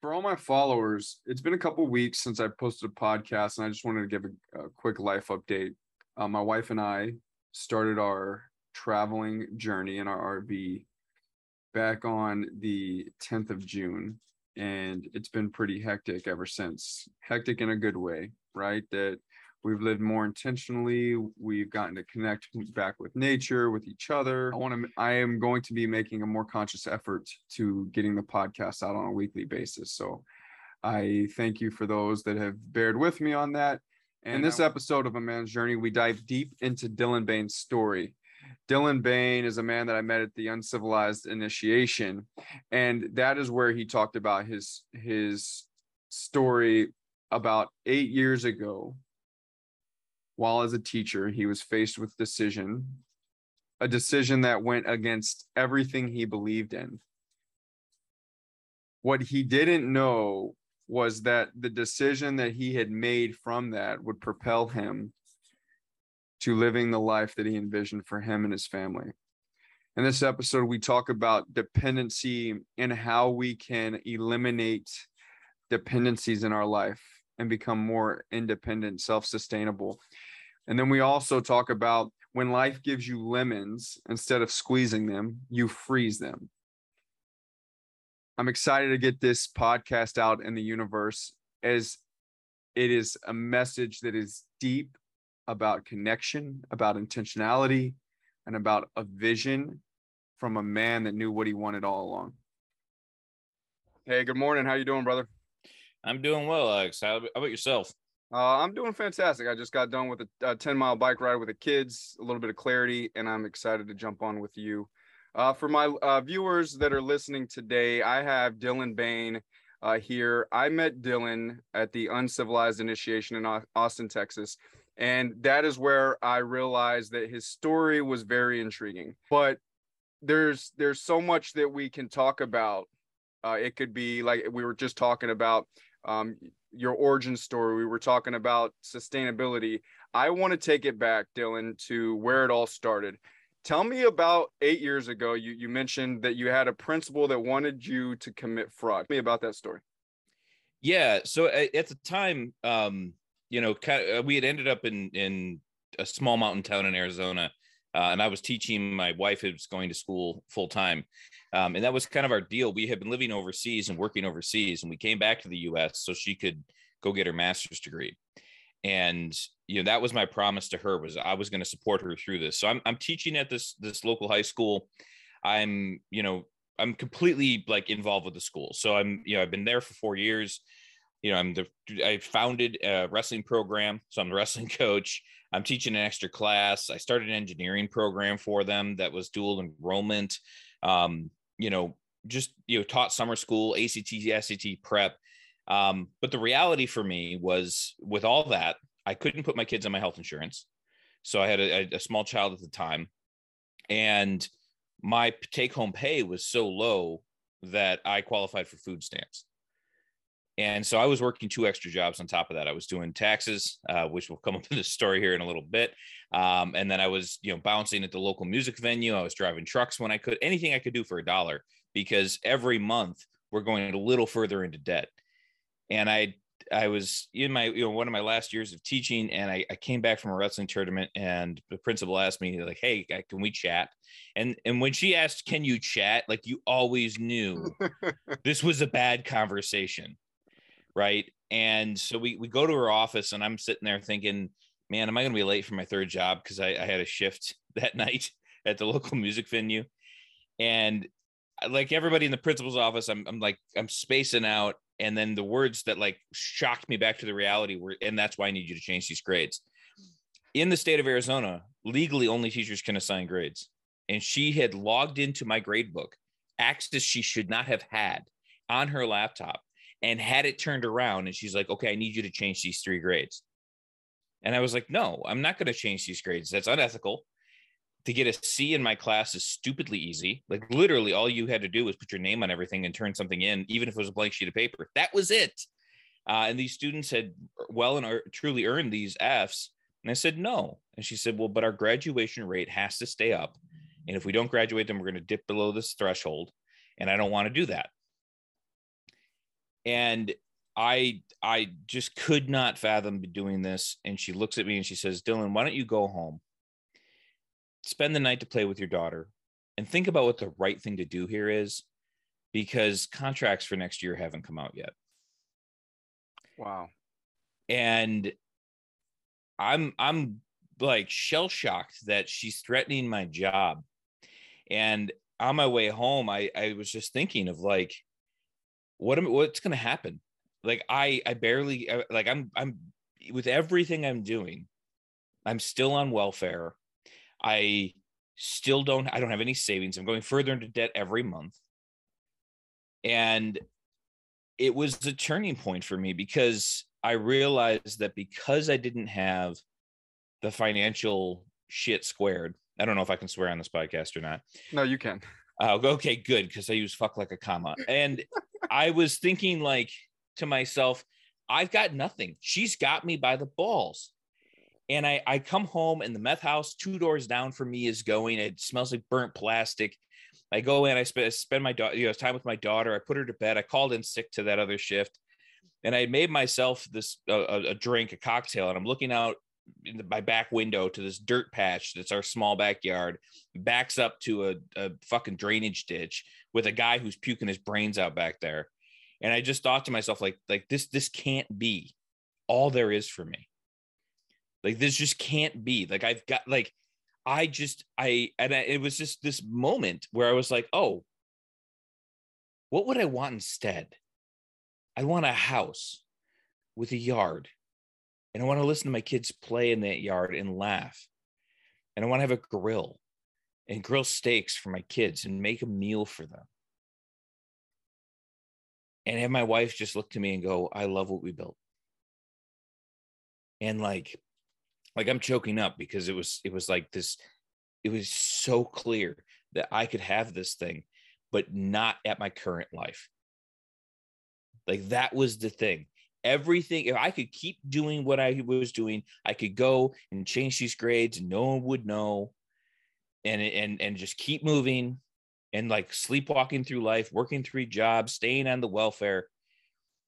for all my followers, it's been a couple weeks since I posted a podcast, and I just wanted to give a, a quick life update. Uh, my wife and I started our traveling journey in our RV back on the 10th of June, and it's been pretty hectic ever since. Hectic in a good way, right? That we've lived more intentionally. We've gotten to connect back with nature with each other. I want to i am going to be making a more conscious effort to getting the podcast out on a weekly basis. So i thank you for those that have bared with me on that. And in this episode of a man's journey we dive deep into dylan bain's story. Dylan Bain is a man that I met at the Uncivilized Initiation, and that is where he talked about his his story about eight years ago while as a teacher, he was faced with decision, a decision that went against everything he believed in. What he didn't know was that the decision that he had made from that would propel him to living the life that he envisioned for him and his family. In this episode, we talk about dependency and how we can eliminate dependencies in our life and become more independent, self sustainable. And then we also talk about when life gives you lemons, instead of squeezing them, you freeze them. I'm excited to get this podcast out in the universe as it is a message that is deep about connection, about intentionality, and about a vision from a man that knew what he wanted all along. Hey, good morning. How you doing, brother? I'm doing well, Alex. How about yourself? Uh, I'm doing fantastic. I just got done with a, a 10 mile bike ride with the kids, a little bit of clarity, and I'm excited to jump on with you. Uh, for my uh, viewers that are listening today, I have Dylan Bain uh, here. I met Dylan at the Uncivilized Initiation in Austin, Texas. And that is where I realized that his story was very intriguing. But there's there's so much that we can talk about. Uh, it could be like we were just talking about um, your origin story. We were talking about sustainability. I want to take it back, Dylan, to where it all started. Tell me about eight years ago. You you mentioned that you had a principal that wanted you to commit fraud. Tell me about that story. Yeah. So at the time, um, you know, uh, we had ended up in in a small mountain town in Arizona, uh, and I was teaching. My wife was going to school full time, um, and that was kind of our deal. We had been living overseas and working overseas, and we came back to the U.S. so she could go get her master's degree. And you know that was my promise to her was I was going to support her through this. So I'm I'm teaching at this this local high school. I'm you know I'm completely like involved with the school. So I'm you know I've been there for four years. You know I'm the I founded a wrestling program, so I'm the wrestling coach. I'm teaching an extra class. I started an engineering program for them that was dual enrollment. Um, you know, just you know, taught summer school, ACT, SAT prep. Um, but the reality for me was with all that, I couldn't put my kids on my health insurance. So I had a, a small child at the time, and my take home pay was so low that I qualified for food stamps. And so I was working two extra jobs on top of that. I was doing taxes, uh, which will come up in the story here in a little bit. Um, and then I was, you know, bouncing at the local music venue. I was driving trucks when I could, anything I could do for a dollar, because every month we're going a little further into debt. And I, I was in my, you know, one of my last years of teaching, and I, I came back from a wrestling tournament, and the principal asked me, like, "Hey, can we chat?" And and when she asked, "Can you chat?" like you always knew this was a bad conversation right? And so we we go to her office, and I'm sitting there thinking, man, am I going to be late for my third job because I, I had a shift that night at the local music venue, and like everybody in the principal's office, I'm I'm like I'm spacing out, and then the words that like shocked me back to the reality were, and that's why I need you to change these grades. In the state of Arizona, legally only teachers can assign grades. And she had logged into my grade book, access she should not have had on her laptop and had it turned around and she's like okay i need you to change these three grades. And i was like no i'm not going to change these grades. That's unethical. To get a c in my class is stupidly easy. Like literally all you had to do was put your name on everything and turn something in even if it was a blank sheet of paper. That was it. Uh, and these students had well and truly earned these f's. And i said no. And she said well but our graduation rate has to stay up. And if we don't graduate then we're going to dip below this threshold. And i don't want to do that and I I just could not fathom doing this. And she looks at me and she says, Dylan, why don't you go home, spend the night to play with your daughter, and think about what the right thing to do here is, because contracts for next year haven't come out yet. Wow. And I'm I'm like shell shocked that she's threatening my job. And on my way home, I I was just thinking of like, what am what's going to happen? Like I I barely uh, like I'm I'm with everything I'm doing, I'm still on welfare. I still don't I don't have any savings. I'm going further into debt every month. And it was a turning point for me because I realized that because I didn't have the financial shit squared. I don't know if I can swear on this podcast or not. No, you can. Uh, okay, good, because I use fuck like a comma. And I was thinking like to myself, I've got nothing. She's got me by the balls. And I, I come home and the meth house two doors down from me is going. It smells like burnt plastic. I go in, I spend, spend my daughter, you know, time with my daughter. I put her to bed. I called in sick to that other shift and I made myself this uh, a drink, a cocktail, and I'm looking out in the, my back window to this dirt patch that's our small backyard, backs up to a, a fucking drainage ditch with a guy who's puking his brains out back there. And I just thought to myself, like, like this, this can't be all there is for me. Like this just can't be. Like I've got like I just I and I, it was just this moment where I was like, oh, what would I want instead? I want a house with a yard and I want to listen to my kids play in that yard and laugh. And I want to have a grill and grill steaks for my kids and make a meal for them. And have my wife just look to me and go, I love what we built. And like, like I'm choking up because it was, it was like this, it was so clear that I could have this thing, but not at my current life. Like that was the thing everything if i could keep doing what i was doing i could go and change these grades and no one would know. And and and just keep moving and like sleepwalking through life working three jobs staying on the welfare.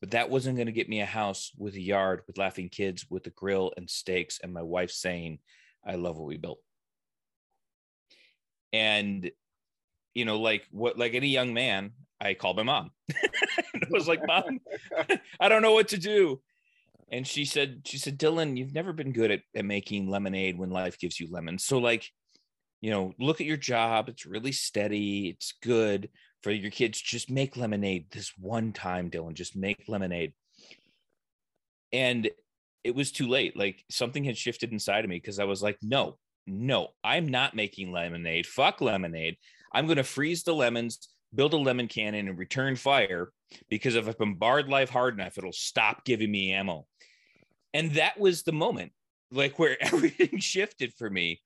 But that wasn't going to get me a house with a yard with laughing kids with a grill and steaks and my wife saying i love what we built. And you know like what like any young man I called my mom. I was like, Mom, I don't know what to do. And she said, she said, Dylan, you've never been good at, at making lemonade when life gives you lemons. So, like, you know, look at your job. It's really steady. It's good for your kids. Just make lemonade this one time, Dylan. Just make lemonade. And it was too late. Like something had shifted inside of me because I was like, no, no, I'm not making lemonade. Fuck lemonade. I'm going to freeze the lemons build a lemon cannon and return fire because if I bombard life hard enough, it'll stop giving me ammo. And that was the moment, like where everything shifted for me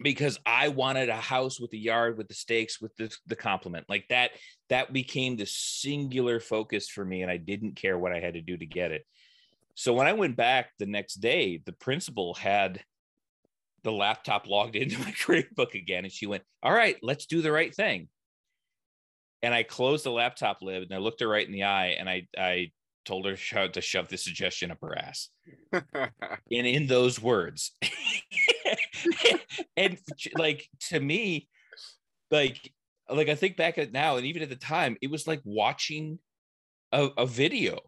because I wanted a house with a yard with the steaks with the, the complement like that. That became the singular focus for me, and I didn't care what I had to do to get it. So when I went back the next day, the principal had the laptop logged into my grade book again, and she went, "All right, let's do the right thing." And I closed the laptop lid and I looked her right in the eye and I I told her to shove the suggestion up her ass. and in those words. and like to me, like like I think back at now, and even at the time, it was like watching a, a video.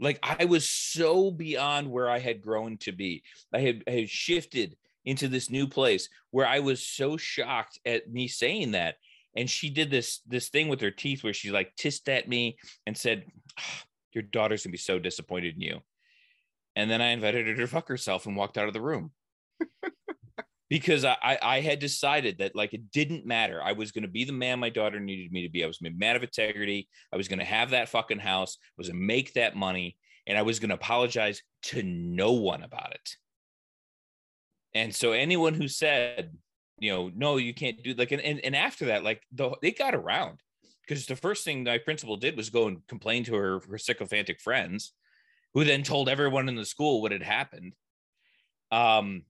Like I was so beyond where I had grown to be. I had, I had shifted into this new place where I was so shocked at me saying that and she did this this thing with her teeth where she like tissed at me and said oh, your daughter's gonna be so disappointed in you. And then i invited her to fuck herself and walked out of the room. Because I, I had decided that like it didn't matter. I was going to be the man my daughter needed me to be. I was a man of integrity. I was going to have that fucking house. I was going to make that money. And i was going to apologize to no one about it. And so anyone who said you know, no, you can't do like, and, and, and after that, like the, it got around because the first thing my principal did was go and complain to her, her sycophantic friends who then told everyone in the school what had happened. Um,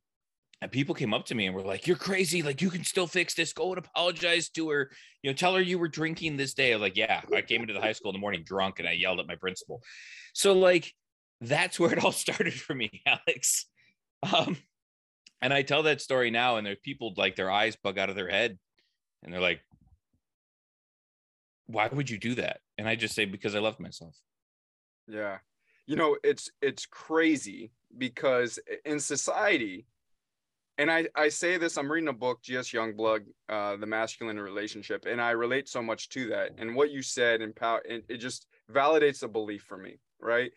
and people came up to me and were like, "You're crazy! Like you can still fix this. Go and apologize to her. You know, tell her you were drinking this day." I'm like, "Yeah, I came into the high school in the morning drunk and I yelled at my principal." So like, that's where it all started for me, Alex. Um, and I tell that story now, and there's people like their eyes bug out of their head, and they're like, "Why would you do that?" And I just say, "Because I love myself." Yeah, you know, it's it's crazy because in society and I, I say this, I'm reading a book, G.S. Youngblood, uh, The Masculine Relationship, and I relate so much to that. And what you said, and it, it just validates a belief for me, right?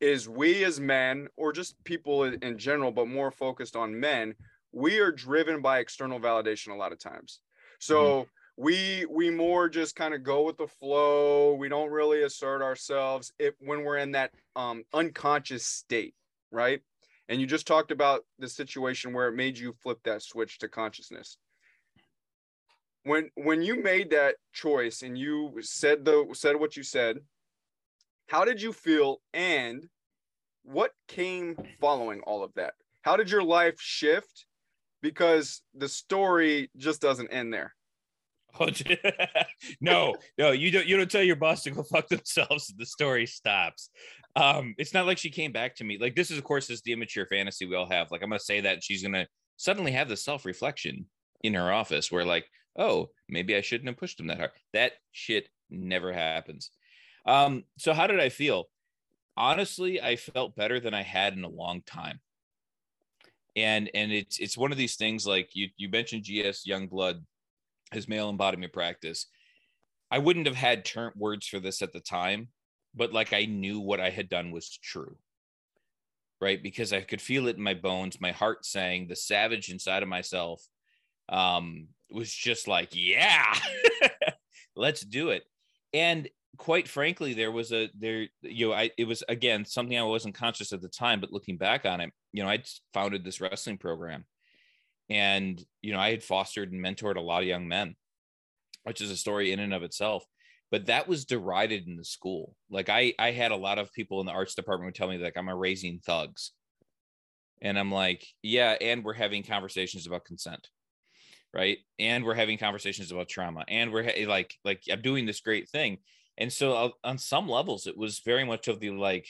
Is we as men, or just people in general, but more focused on men, we are driven by external validation a lot of times. So mm-hmm. we we more just kind of go with the flow. We don't really assert ourselves if when we're in that um, unconscious state, right? And you just talked about the situation where it made you flip that switch to consciousness. When when you made that choice and you said the said what you said, how did you feel and what came following all of that? How did your life shift? Because the story just doesn't end there. Oh, no, no, you don't. You don't tell your boss to go fuck themselves. The story stops. Um, it's not like she came back to me. Like this is, of course, is the immature fantasy we all have. Like I'm gonna say that she's gonna suddenly have the self reflection in her office where, like, oh, maybe I shouldn't have pushed him that hard. That shit never happens. Um, so how did I feel? Honestly, I felt better than I had in a long time. And and it's it's one of these things like you you mentioned GS Youngblood his male embodiment practice. I wouldn't have had term words for this at the time, but like I knew what I had done was true. Right. Because I could feel it in my bones, my heart saying the savage inside of myself um, was just like, yeah, let's do it. And quite frankly, there was a there, you know, I it was again something I wasn't conscious at the time, but looking back on it, you know, I founded this wrestling program and, you know, I had fostered and mentored a lot of young men, which is a story in and of itself. But that was derided in the school. Like I, I had a lot of people in the arts department would tell me like I'm raising thugs. And I'm like, yeah, and we're having conversations about consent right and we're having conversations about trauma and we're ha- like like i'm doing this great thing and so uh, on some levels it was very much of the like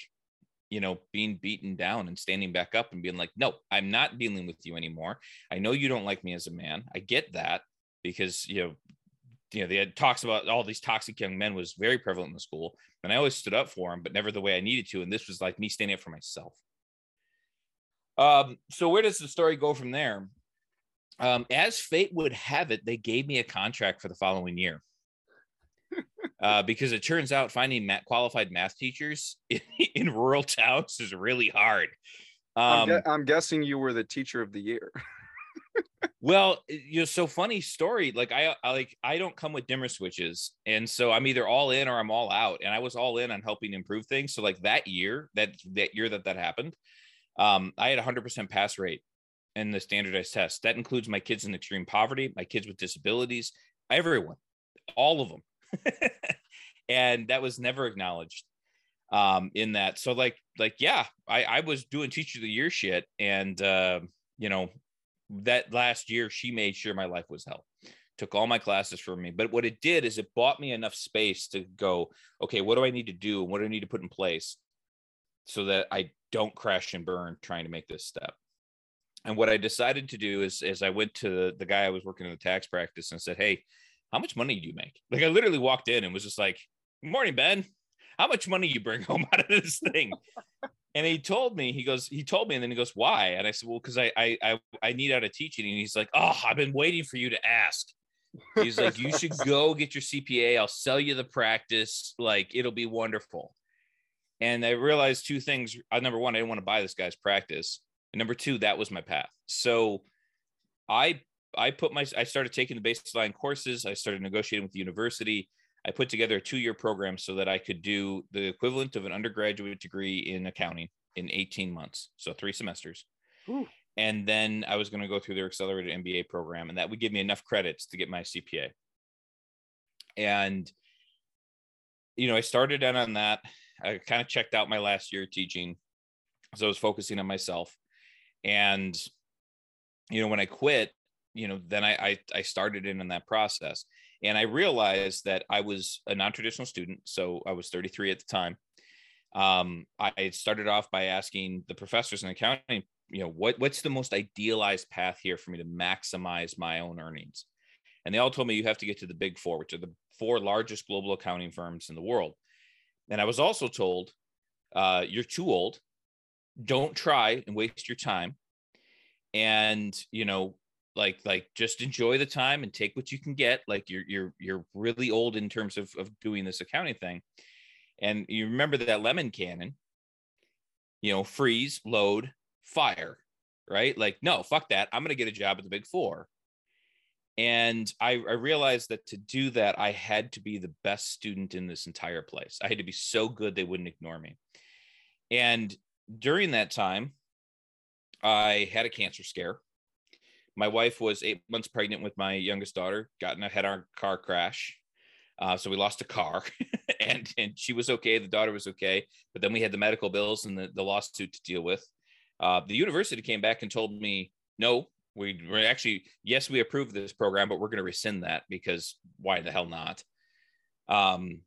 you know, being beaten down and standing back up and being like, no, I'm not dealing with you anymore. I know you don't like me as a man. I get that because, you know, you know, they had talks about all these toxic young men was very prevalent in the school. And I always stood up for them, but never the way I needed to. And this was like me standing up for myself. Um, so where does the story go from there? Um, as fate would have it, they gave me a contract for the following year uh, because it turns out finding math, qualified math teachers in, in, rural towns is really hard. Um, I'm, gu- I'm, guessing you were the teacher of the year. well, you know, so funny story. Like I, I, like I don't come with dimmer switches, and so I'm either all in or I'm all out. And I was all in on helping improve things. So like that year, that that year that that happened, um, I had hundred percent pass rate in the standardized test. That includes my kids in extreme poverty, my kids with disabilities, everyone, all of them and that was never acknowledged um in that. So like like yeah i i was doing teacher of the year shit and uh you know that last year she made sure my life was hell. Took all my classes from me. But what it did is it bought me enough space to go okay what do i need to do And what do i need to put in place so that i don't crash and burn trying to make this step? And what i decided to do is is i went to the, the guy i was working in the tax practice and said hey how much money do you make? Like I literally walked in and was just like, morning, Ben. How much money you bring home out of this thing? and he told me, he goes, he told me, and then he goes, why? And I said, well, because I, I I I need out of teaching. And he's like, oh, I've been waiting for you to ask. He's like, you should go get your CPA. I'll sell you the practice. Like it'll be wonderful. And I realized two things. Uh, number one, I didn't want to buy this guy's practice. And number two, that was my path. So I I put my I started taking the baseline courses. I started negotiating with the university. I put together a two-year program so that I could do the equivalent of an undergraduate degree in accounting in 18 months, so three semesters. Ooh. And then I was going to go through their accelerated MBA program, and that would give me enough credits to get my CPA. And you know, I started out on that. I kind of checked out my last year teaching, so I was focusing on myself. And you know, when I quit, you know, then I, I, I started in in that process. And I realized that I was a non-traditional student. So I was 33 at the time. Um, I started off by asking the professors in accounting, you know, what, what's the most idealized path here for me to maximize my own earnings? And they all told me you have to get to the big four, which are the four largest global accounting firms in the world. And I was also told, uh, you're too old. Don't try and waste your time. And, you know, like like just enjoy the time and take what you can get like you're you're you're really old in terms of of doing this accounting thing. And you remember that lemon cannon you know freeze load fire right? Like no fuck that. I'm going to get a job at the big four. And I, I realized that to do that i had to be the best student in this entire place. I had to be so good they wouldn't ignore me. And during that time i had a cancer scare my wife was eight months pregnant with my youngest daughter, got in a head on car crash. Uh, so we lost a car and, and she was okay. The daughter was okay. But then we had the medical bills and the, the lawsuit to deal with. Uh, the university came back and told me, no, we were actually, yes, we approved this program, but we're going to rescind that because why the hell not? Um,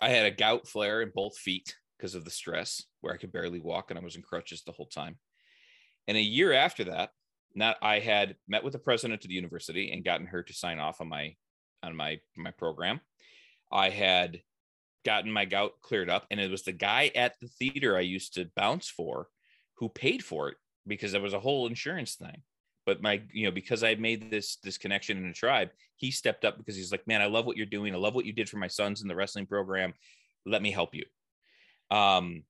I had a gout flare in both feet because of the stress where I could barely walk and I was in crutches the whole time. And a year after that, not I had met with the president of the university and gotten her to sign off on my on my my program. I had gotten my gout cleared up, and it was the guy at the theater I used to bounce for who paid for it because there was a whole insurance thing. But my, you know, because I made this this connection in a tribe, he stepped up because he's like, "Man, I love what you're doing. I love what you did for my sons in the wrestling program. Let me help you." Um,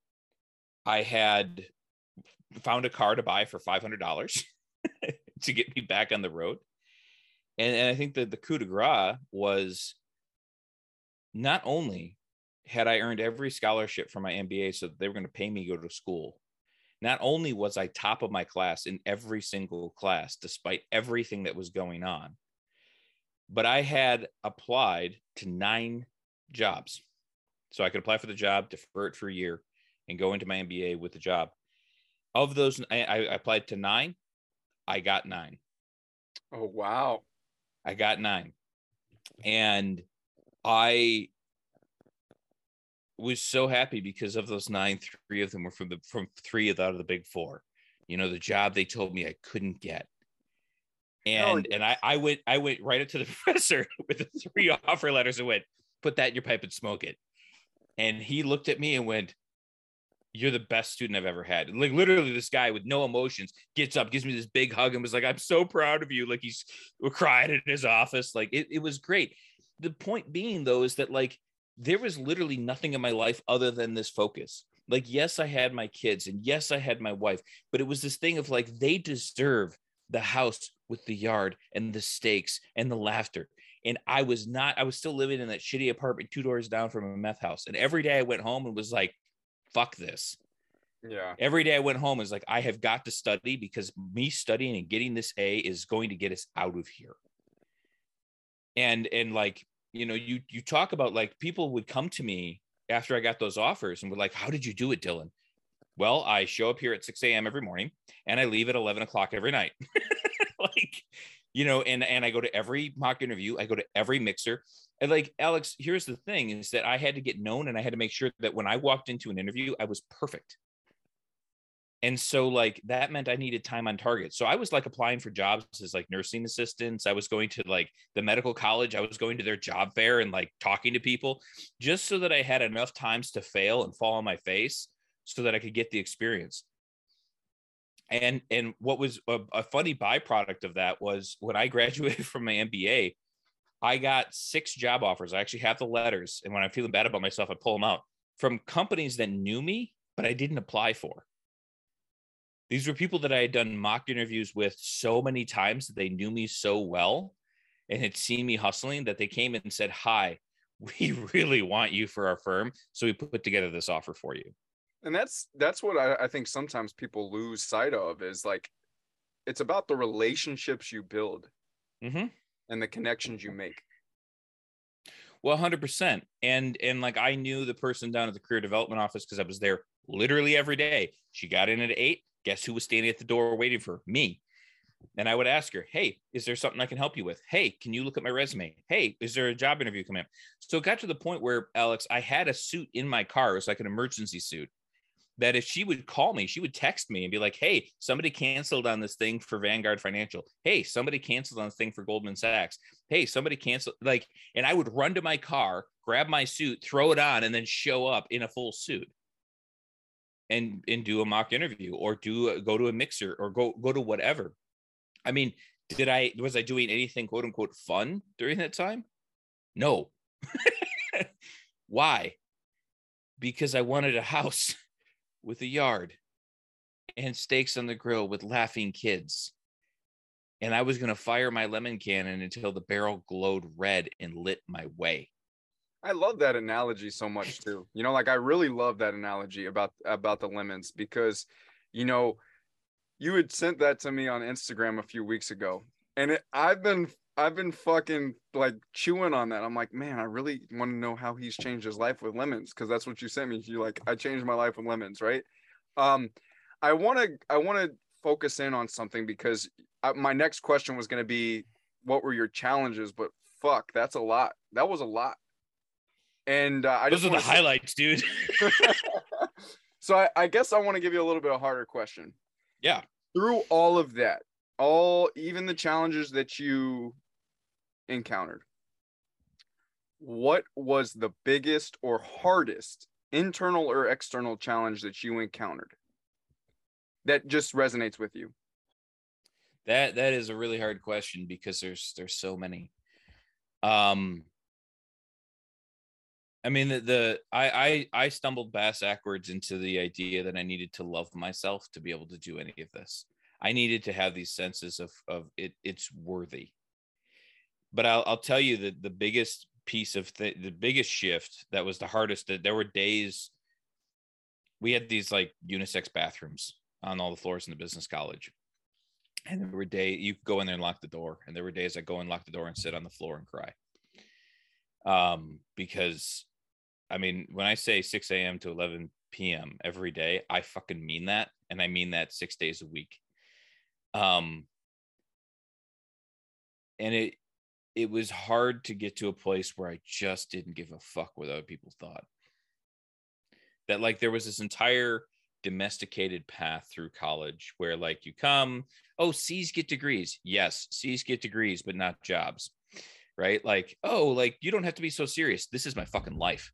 I had found a car to buy for five hundred dollars. to get me back on the road. And, and I think that the coup de grace was not only had I earned every scholarship for my MBA, so they were going to pay me to go to school. Not only was I top of my class in every single class, despite everything that was going on, but I had applied to nine jobs. So I could apply for the job, defer it for a year, and go into my MBA with the job. Of those, I, I applied to nine. I got nine. Oh, wow. I got nine. And I was so happy because of those nine, three of them were from the from three out of the big four. You know, the job they told me I couldn't get. Oh, and oh, and I, I went I went right up to the professor with the three offer letters and went, put that in your pipe and smoke it. And he looked at me and went, you're the best student I've ever had. Like literally, this guy with no emotions gets up, gives me this big hug, and was like, "I'm so proud of you." Like he's crying in his office. Like it, it was great. The point being, though, is that like there was literally nothing in my life other than this focus. Like, yes, I had my kids, and yes, I had my wife, but it was this thing of like they deserve the house with the yard and the steaks and the laughter. And I was not, I was still living in that shitty apartment two doors down from a meth house. And every day I went home and was like, fuck this. Yeah. Every day I went home is like, I have got to study because me studying and getting this A is going to get us out of here. And and like, you know, you you talk about like people would come to me after I got those offers and were like, How did you do it, Dylan? Well, I show up here at 6 a.m. every morning and I leave at 11 o'clock every night. you know, and and I go to every mock interview, I go to every mixer. And like Alex, here's the thing is that I had to get known and I had to make sure that when I walked into an interview, I was perfect. And so like that meant I needed time on target. So I was like applying for jobs as like nursing assistants. I was going to like the medical college. I was going to their job fair and like talking to people just so that I had enough times to fail and fall on my face so that I could get the experience. And and what was a, a funny byproduct of that was when I graduated from my MBA, I got six job offers. I actually have the letters. And when I'm feeling bad about myself, I pull them out from companies that knew me, but I didn't apply for. These were people that I had done mock interviews with so many times that they knew me so well and had seen me hustling that they came and said, Hi, we really want you for our firm. So we put together this offer for you. And that's that's what I, I think sometimes people lose sight of is like it's about the relationships you build. Mm-hmm and the connections you make well 100% and and like i knew the person down at the career development office because i was there literally every day she got in at eight guess who was standing at the door waiting for me And I would ask her, Hey, is there something I can help you with? Hey, can you look at my resume? Hey, is there a job interview coming up? So it got to the point where, Alex, I had a suit in my car. It was like an emergency suit that if she would call me, she would text me and be like, Hey, somebody canceled on this thing for Vanguard Financial. Hey, somebody canceled on this thing for Goldman Sachs. Hey, somebody canceled. Like, and I would run to my car, grab my suit, throw it on, and then show up in a full suit and and do a mock interview or do a, go to a mixer or go go to whatever. I mean, did I was I doing anything quote unquote fun during that time? No. Why? Because I wanted a house with a yard and steaks on the grill with laughing kids. And I was going to fire my lemon cannon until the barrel glowed red and lit my way. I love that analogy so much too. You know, like I really love that analogy about about the lemons because, you know, you had sent that to me on Instagram a few weeks ago, and it, I've been I've been fucking like chewing on that. I'm like, man, I really want to know how he's changed his life with lemons because that's what you sent me. You like, I changed my life with lemons, right? Um, I want to I want to focus in on something because I, uh, my next question was going to be, what were your challenges? But fuck, that's a lot. That was a lot and uh, I those are the say- highlights, dude. so I, I guess I want to give you a little bit of harder question. Yeah. Through all of that, all even the challenges that you encountered, what was the biggest or hardest internal or external challenge that you encountered that just resonates with you? That that is a really hard question because there's there's so many. Um I mean, the, the I, I I stumbled bass backwards into the idea that I needed to love myself to be able to do any of this. I needed to have these senses of of it. It's worthy. But I'll I'll tell you that the biggest piece of th- the biggest shift that was the hardest. That there were days we had these like unisex bathrooms on all the floors in the business college, and there were days you go in there and lock the door, and there were days I go and lock the door and sit on the floor and cry um, because I mean, when I say 6 a.m. to 11 p.m. every day, I fucking mean that. And I mean that six days a week. Um, and it, it was hard to get to a place where I just didn't give a fuck what other people thought. That like there was this entire domesticated path through college where like you come, oh, C's get degrees. Yes, C's get degrees, but not jobs. Right? Like, oh, like you don't have to be so serious. This is my fucking life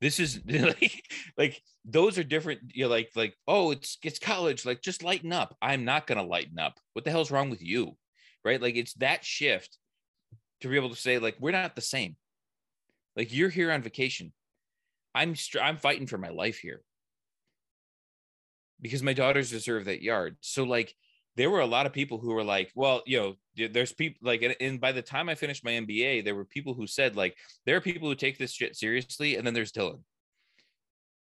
this is like like those are different you're like like oh it's it's college like just lighten up. I'm not going to lighten up. What the hell's wrong with you? Right? Like it's that shift to be able to say like we're not the same. Like you're here on vacation. I'm str- i'm fighting for my life here. Because my daughters deserve that yard. So like there were a lot of people who were like, well, you know, there's people like, and by the time I finished my MBA, there were people who said like, there are people who take this shit seriously, and then there's Dylan.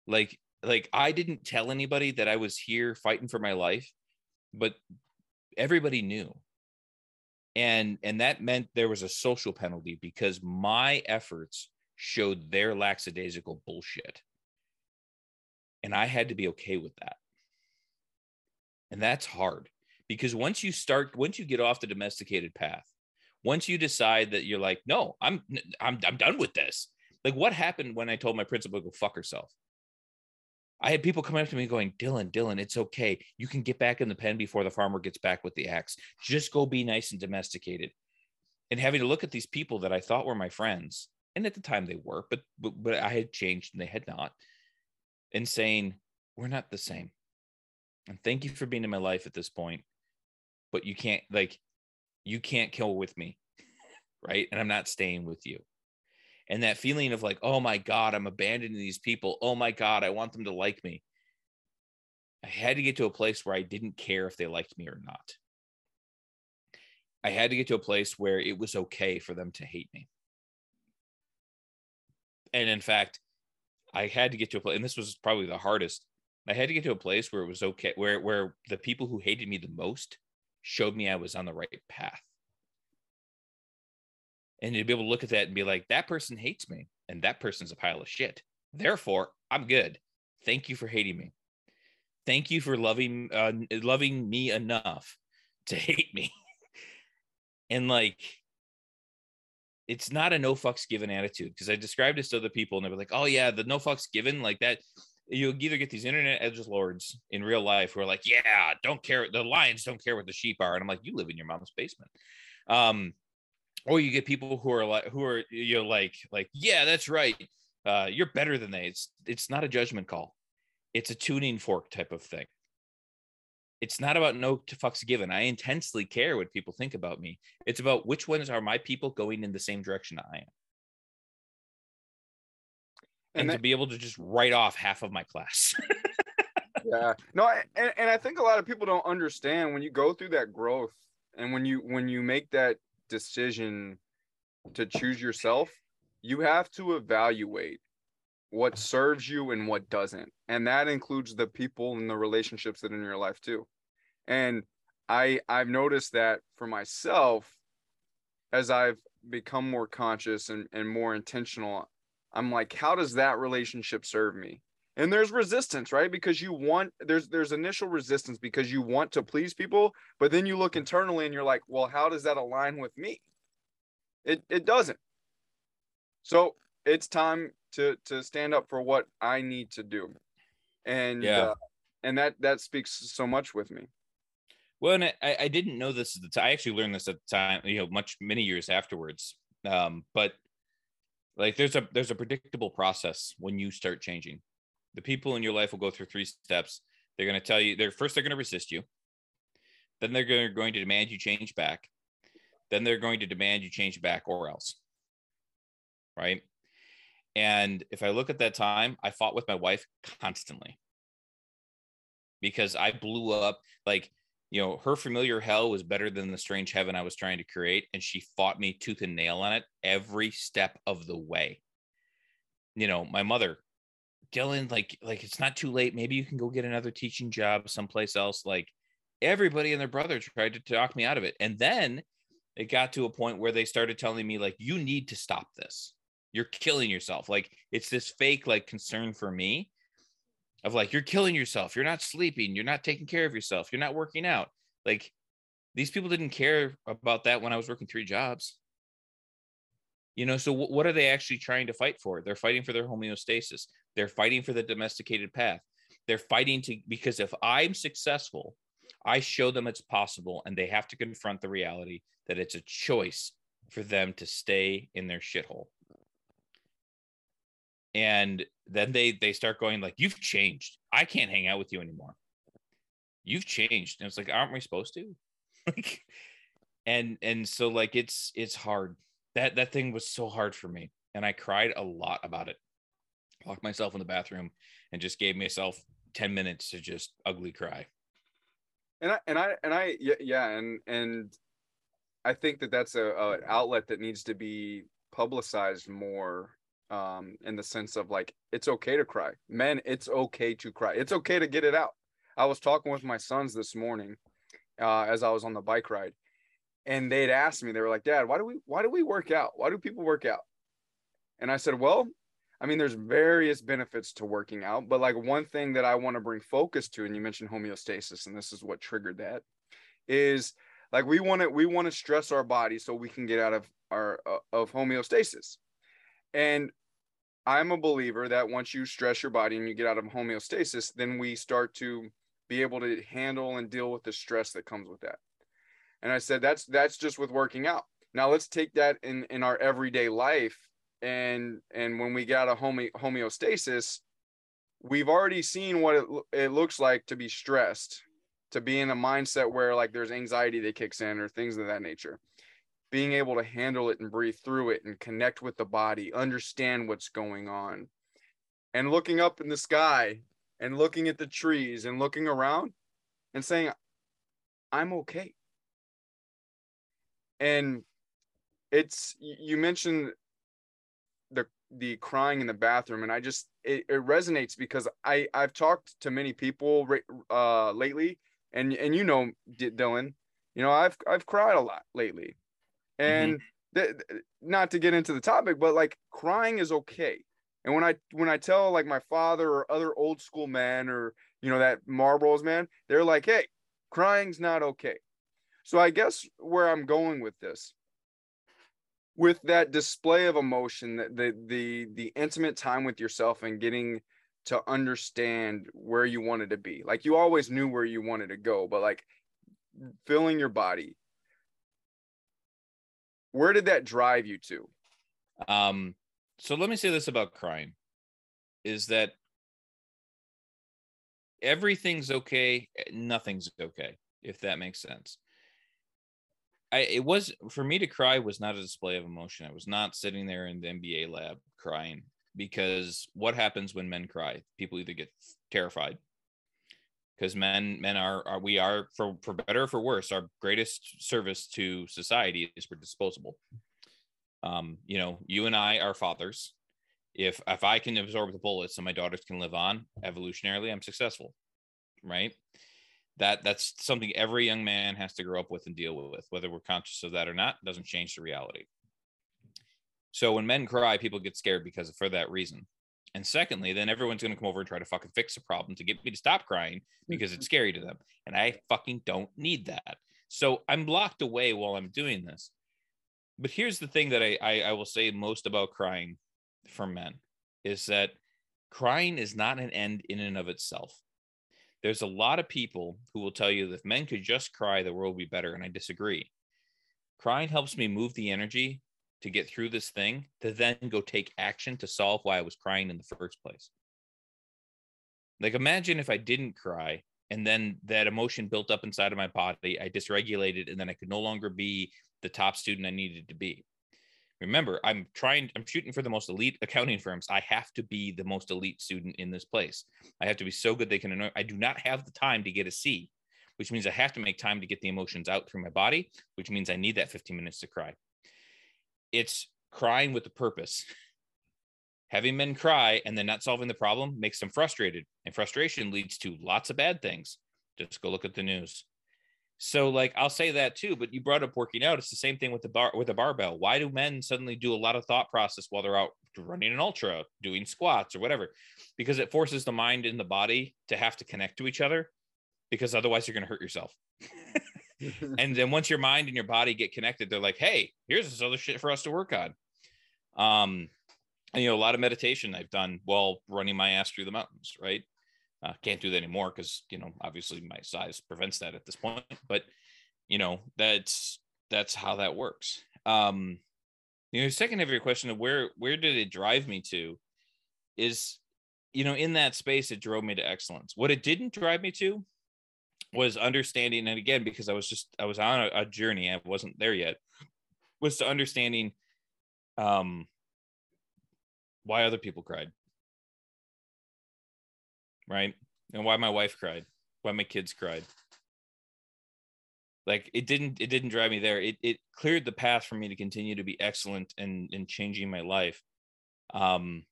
Like, like I didn't tell anybody that I was here fighting for my life, but everybody knew. And and that meant there was a social penalty because my efforts showed their lackadaisical bullshit. And I had to be okay with that. And that's hard because once you start once you get off the domesticated path once you decide that you're like no i'm i'm, I'm done with this. Like what happened when i told my principal to go fuck herself? I had people coming up to me going dylan dylan it's okay. You can get back in the pen before the farmer gets back with the axe. Just go be nice and domesticated. And having to look at these people that i thought were my friends and at the time they were but but, but i had changed and they had not and saying we're not the same. And thank you for being in my life at this point but you can't like you can't kill with me right? And i'm not staying with you. And that feeling of like oh my god i'm abandoning these people. Oh my god i want them to like me. I had to get to a place where i didn't care if they liked me or not. I had to get to a place where it was okay for them to hate me. And in fact i had to get to a place and this was probably the hardest. I had to get to a place where it was okay where where the people who hated me the most showed me I was on the right path. And to be able to look at that and be like, that person hates me and that person's a pile of shit. Therefore, I'm good. Thank you for hating me. Thank you for loving uh, loving me enough to hate me. and like it's not a no fucks given attitude because I described this to other people and they were like, oh yeah, the no fucks given, like that. You'll either get these internet edge lords in real life who are like, yeah, don't care. The lions don't care what the sheep are. And I'm like, you live in your mom's basement. Um, or you get people who are like, who are, you know, like, like, yeah, that's right. Uh, you're better than they. It's, it's not a judgment call. It's a tuning fork type of thing it's not about no fucks given. I intensely care what people think about me. It's about which ones are my people going in the same direction I am. And, and that, to be able to just write off half of my class. yeah. No, I, and, and I think a lot of people don't understand when you go through that growth and when you when you make that decision to choose yourself, you have to evaluate what serves you and what doesn't and that includes the people and the relationships that are in your life too and i i've noticed that for myself as i've become more conscious and, and more intentional i'm like how does that relationship serve me and there's resistance right because you want there's there's initial resistance because you want to please people but then you look internally and you're like well how does that align with me it it doesn't so it's time to to stand up for what I need to do, and yeah, uh, and that that speaks so much with me. Well, and I, I didn't know this at the time. I actually learned this at the time, you know, much many years afterwards. Um, but like there's a there's a predictable process when you start changing. The people in your life will go through three steps. They're going to tell you they're first they're going to resist you. Then they're going to demand you change back. Then they're going to demand you change back or else. Right? And if I look at that time, I fought with my wife constantly because I blew up like, you know, her familiar hell was better than the strange heaven I was trying to create. And she fought me tooth and nail on it every step of the way. You know, my mother, Dylan, like, like it's not too late. Maybe you can go get another teaching job someplace else. Like everybody and their brother tried to talk me out of it. And then it got to a point where they started telling me, like, you need to stop this you're killing yourself like it's this fake like concern for me of like you're killing yourself. You're not sleeping. You're not taking care of yourself. You're not working out. Like these people didn't care about that when i was working three jobs. You know so w- what are they actually trying to fight for? They're fighting for their homeostasis. They're fighting for the domesticated path. They're fighting to because if i'm successful i show them it's possible and they have to confront the reality that it's a choice for them to stay in their shithole and then they they start going like you've changed. I can't hang out with you anymore. You've changed. And it's like aren't we supposed to? Like and and so like it's it's hard. That that thing was so hard for me and i cried a lot about it. Locked myself in the bathroom and just gave myself 10 minutes to just ugly cry. And i and i and i yeah, and and i think that that's a, a outlet that needs to be publicized more um, in the sense of like it's okay to cry. Men, it's okay to cry. It's okay to get it out. I was talking with my sons this morning uh, as I was on the bike ride, and they'd asked me, they were like, "Dad, why do we why do we work out? Why do people work out?" And I said, "Well, I mean, there's various benefits to working out, but like one thing that I want to bring focus to, and you mentioned homeostasis, and this is what triggered that, is like we want to we want to stress our body so we can get out of our uh, of homeostasis and I'm a believer that once you stress your body and you get out of homeostasis, then we start to be able to handle and deal with the stress that comes with that. And I said, that's that's just with working out. Now let's take that in in our everyday life, and and when we get out of home, homeostasis, we've already seen what it, it looks like to be stressed, to be in a mindset where like there's anxiety that kicks in or things of that nature being able to handle it and breathe through it and connect with the body, understand what's going on, and looking up in the sky and looking at the trees and looking around and saying, I'm okay. And it's, you mentioned the, the crying in the bathroom and I just, it, it resonates because I, I've talked to many people uh, lately and, and you know, Dylan, you know, I've, I've cried a lot lately. And mm-hmm. th- th- not to get into the topic but like crying is okay and when i when i tell like my father or other old school men or you know that marlboros man they're like hey crying's not okay So I guess where I'm going with this, with that display of emotion, that the the the intimate time with yourself and getting to understand where you wanted to be. Like you always knew where you wanted to go, but like filling your body. Where did that drive you to? Um, so let me say this about crying is that everything's okay, nothing's okay, if that makes sense. I it was for me to cry was not a display of emotion. I was not sitting there in the MBA lab crying because what happens when men cry? People either get terrified because men men are, are we are for for better or for worse our greatest service to society is we're disposable. Um you know you and i are fathers. If if i can absorb the bullets so my daughters can live on evolutionarily i'm successful right? That that's something every young man has to grow up with and deal with whether we're conscious of that or not doesn't change the reality. So when men cry people get scared because for that reason and secondly, then everyone's going to come over and try to fucking fix the problem to get me to stop crying because it's mm-hmm. scary to them. And I fucking don't need that. So I'm locked away while I'm doing this. But here's the thing that I, I, I will say most about crying for men is that crying is not an end in and of itself. There's a lot of people who will tell you that if men could just cry, the world would be better. And I disagree. Crying helps me move the energy to get through this thing to then go take action to solve why I was crying in the first place. Like, imagine if I didn't cry and then that emotion built up inside of my body, I dysregulated, and then I could no longer be the top student I needed to be. Remember, I'm trying, I'm shooting for the most elite accounting firms. I have to be the most elite student in this place. I have to be so good they can. I do not have the time to get a C, which means I have to make time to get the emotions out through my body, which means I need that 15 minutes to cry it's crying with a purpose. Having men cry and then not solving the problem makes them frustrated, and frustration leads to lots of bad things. Just go look at the news. So, like, I'll say that too. But you brought up working out. It's the same thing with the bar with the barbell. Why do men suddenly do a lot of thought process while they're out running an ultra, doing squats or whatever? Because it forces the mind and the body to have to connect to each other. Because otherwise, you're going to hurt yourself. and then once your mind and your body get connected, they're like, hey, here's this other shit for us to work on. Um, and, you know, a lot of meditation I've done while running my ass through the mountains, right? Uh, can't do that anymore because, you know, obviously my size prevents that at this point. But, you know, that's that's how that works. Um, you know, second of your question of where where did it drive me to is, you know, in that space, it drove me to excellence. What it didn't drive me to was understanding and again because i was just i was on a, a, journey i wasn't there yet was to understanding um why other people cried. Right? And why my wife cried why my kids cried. Like it didn't it didn't drive me there. It it cleared the path for me to continue to be excellent and in changing my life. Um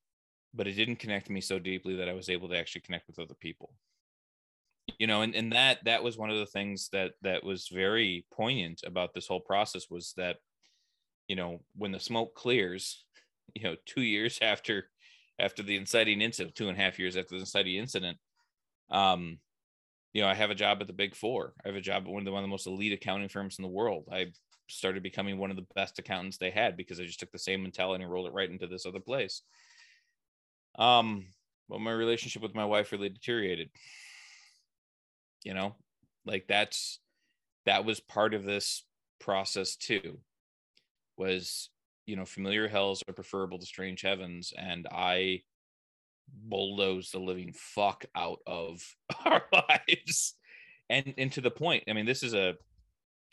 but it didn't connect me so deeply that i was able to actually connect with other people you know and, and that that was one of the things that that was very poignant about this whole process was that you know when the smoke clears you know two years after after the inciting incident two and a half years after the inciting incident um you know i have a job at the big four. I have a job at one of the, one of the most elite accounting firms in the world. I started becoming one of the best accountants they had because i just took the same mentality and rolled it right into this other place. Um well my relationship with my wife really deteriorated you know like that's that was part of this process too was you know familiar hells are preferable to strange heavens and i bulldozed the living fuck out of our lives. And and to the point i mean this is a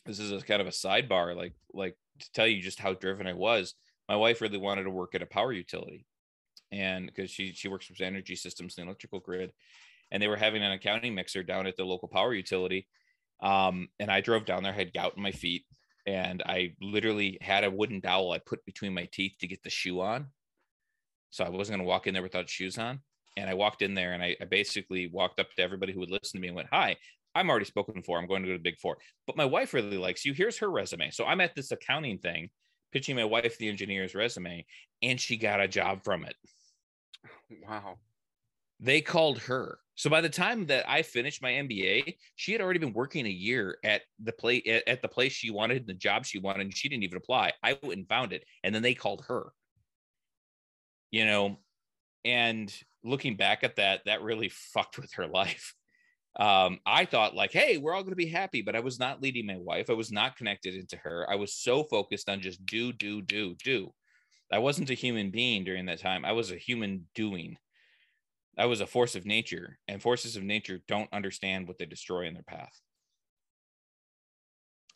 this is a kind of a sidebar like like to tell you just how driven i was my wife really wanted to work at a power utility. And because she she works with energy systems and electrical grid and they were having an accounting mixer down at the local power utility. Um, and I drove down there, had gout in my feet, and I literally had a wooden dowel I put between my teeth to get the shoe on. So I wasn't going to walk in there without shoes on. And I walked in there and I, I, basically walked up to everybody who would listen to me and went, Hi, I'm already spoken for. I'm going to go to Big Four. But my wife really likes you. Here's her resume. So I'm at this accounting thing, pitching my wife the engineer's resume, and she got a job from it. Wow. They called her So by the time that I finished my MBA, she had already been working a year at the place at, the place she wanted, the job she wanted, and she didn't even apply. I went and found it, and then they called her. You know, and looking back at that, that really fucked with her life. Um, I thought like, hey, we're all going to be happy, but I was not leading my wife. I was not connected into her. I was so focused on just do, do, do, do. I wasn't a human being during that time. I was a human doing. I was a force of nature, and forces of nature don't understand what they destroy in their path.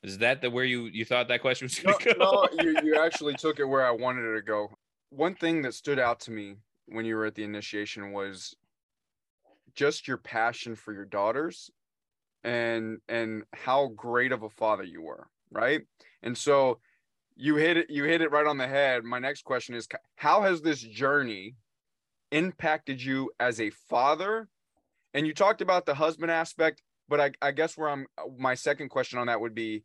Is that the where you you thought that question was going to no, go? No, you, you actually took it where I wanted it to go. One thing that stood out to me when you were at the initiation was just your passion for your daughters and and how great of a father you were, right? And so you hit it you hit it right on the head. My next question is how has this journey impacted you as a father? And you talked about the husband aspect, but I, I guess where I'm my second question on that would be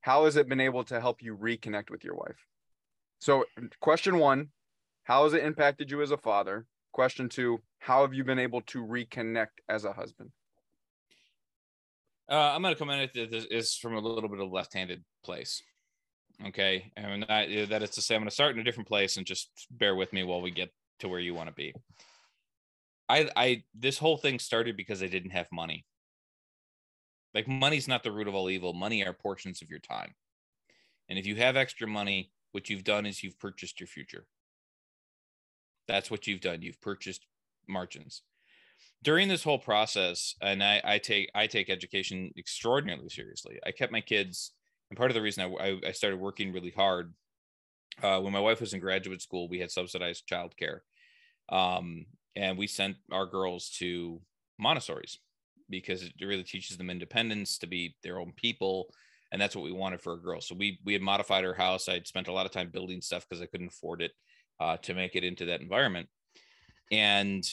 how has it been able to help you reconnect with your wife? So, question one, how has it impacted you as a father? Question two, how have you been able to reconnect as a husband? Uh, I'm going to come in at this is from a little bit of left-handed place. Okay, and that, that is to say, I'm going to start in a different place and just bear with me while we get to where you want to be. I I this whole thing started because I didn't have money. Like money's not the root of all evil. Money are portions of your time. And if you have extra money, what you've done is you've purchased your future. That's what you've done. You've purchased margins. During this whole process, and I, I take I take education extraordinarily seriously. I kept my kids, and part of the reason I, I started working really hard uh, when my wife was in graduate school, we had subsidized childcare, um, and we sent our girls to Montessori's because it really teaches them independence to be their own people, and that's what we wanted for our girls. So we we had modified our house. I'd spent a lot of time building stuff because I couldn't afford it uh, to make it into that environment, and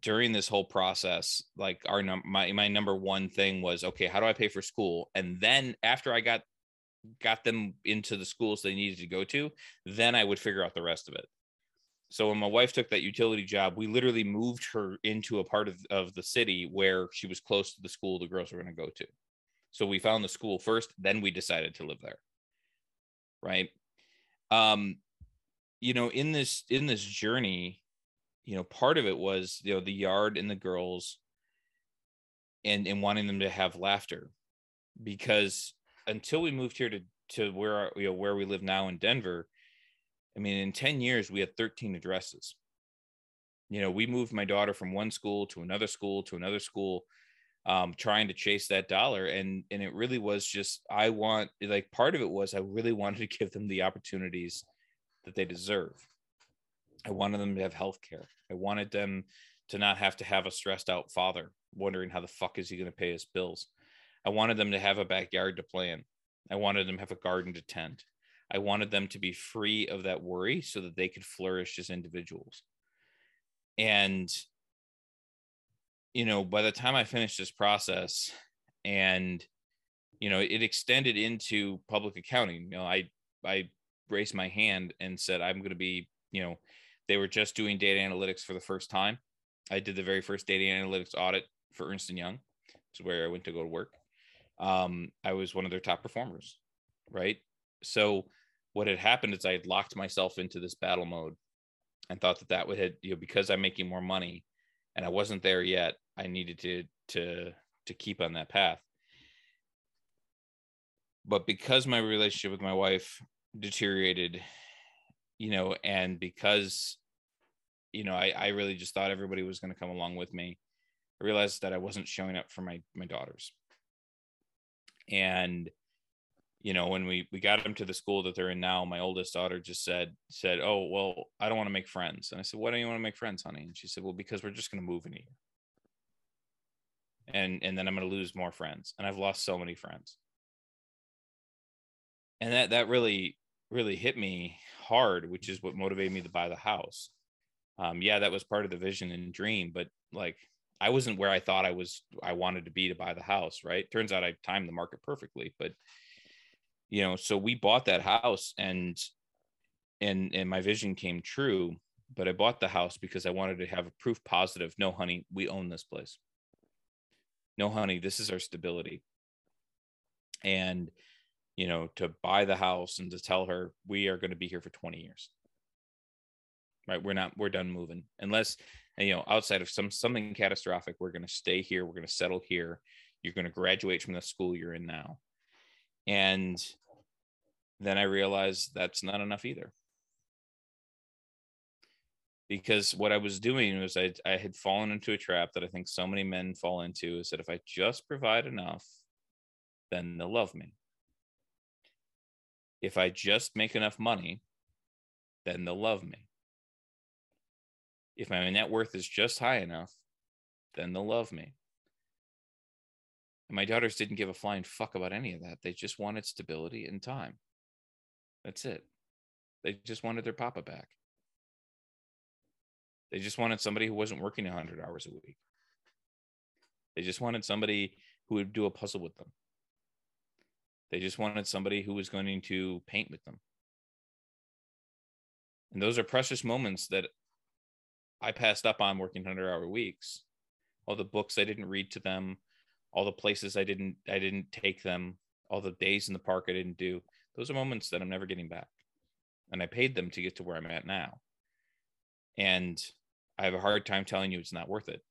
during this whole process like our num- my my number one thing was okay how do i pay for school and then after i got got them into the schools they needed to go to, then I would figure out the rest of it. So when my wife took that utility job, we literally moved her into a part of, of the city where she was close to the school the girls were going to go to. So we found the school first, then we decided to live there. Right. Um, you know, in this in this journey, you know, part of it was, you know, the yard and the girls and and wanting them to have laughter because until we moved here to to where you know where we live now in Denver, I mean, in 10 years, we had 13 addresses. You know, we moved my daughter from one school to another school to another school, um, trying to chase that dollar. And and it really was just I want like part of it was I really wanted to give them the opportunities that they deserve. I wanted them to have health care. I wanted them to not have to have a stressed out father wondering how the fuck is he going to pay his bills. I wanted them to have a backyard to play in. I wanted them to have a garden to tend. I wanted them to be free of that worry so that they could flourish as individuals. And, you know, by the time I finished this process and, you know, it extended into public accounting, you know, I, I raised my hand and said, I'm going to be, you know, they were just doing data analytics for the first time. I did the very first data analytics audit for Ernst Young, is where I went to go to work um, I was one of their top performers, right? So what had happened is I had locked myself into this battle mode and thought that that would have, you know, because I'm making more money and I wasn't there yet, I needed to to to keep on that path. But because my relationship with my wife deteriorated, you know, and because you know, I, I really just thought everybody was going to come along with me. I realized that I wasn't showing up for my my daughters and you know when we we got them to the school that they're in now my oldest daughter just said said oh well i don't want to make friends. And i said why don't you want to make friends honey? And she said well because we're just going to move in here and and then i'm going to lose more friends. And i've lost so many friends. And that that really really hit me hard which is what motivated me to buy the house. Um yeah that was part of the vision and dream but like I wasn't where I thought I was I wanted to be to buy the house, right? Turns out I timed the market perfectly, but you know, so we bought that house and and and my vision came true, but I bought the house because I wanted to have a proof positive, no honey, we own this place. no honey this is our stability and you know to buy the house and to tell her we are going to be here for 20 years right we're not we're done moving unless you know outside of some something catastrophic we're going to stay here we're going to settle here you're going to graduate from the school you're in now and then i realized that's not enough either because what I was doing was I, I had fallen into a trap that I think so many men fall into is that if I just provide enough, then they'll love me. If I just make enough money, then they'll love me. If my net worth is just high enough, then they'll love me. And my daughters didn't give a flying fuck about any of that. They just wanted stability and time. That's it. They just wanted their papa back. They just wanted somebody who wasn't working 100 hours a week. They just wanted somebody who would do a puzzle with them. They just wanted somebody who was going to paint with them. And those are precious moments that I passed up on working 100 hour weeks. All the books I didn't read to them, all the places I didn't I didn't take them, all the days in the park I didn't do. Those are moments that I'm never getting back. And I paid them to get to where I'm at now. And I have a hard time telling you it's not worth it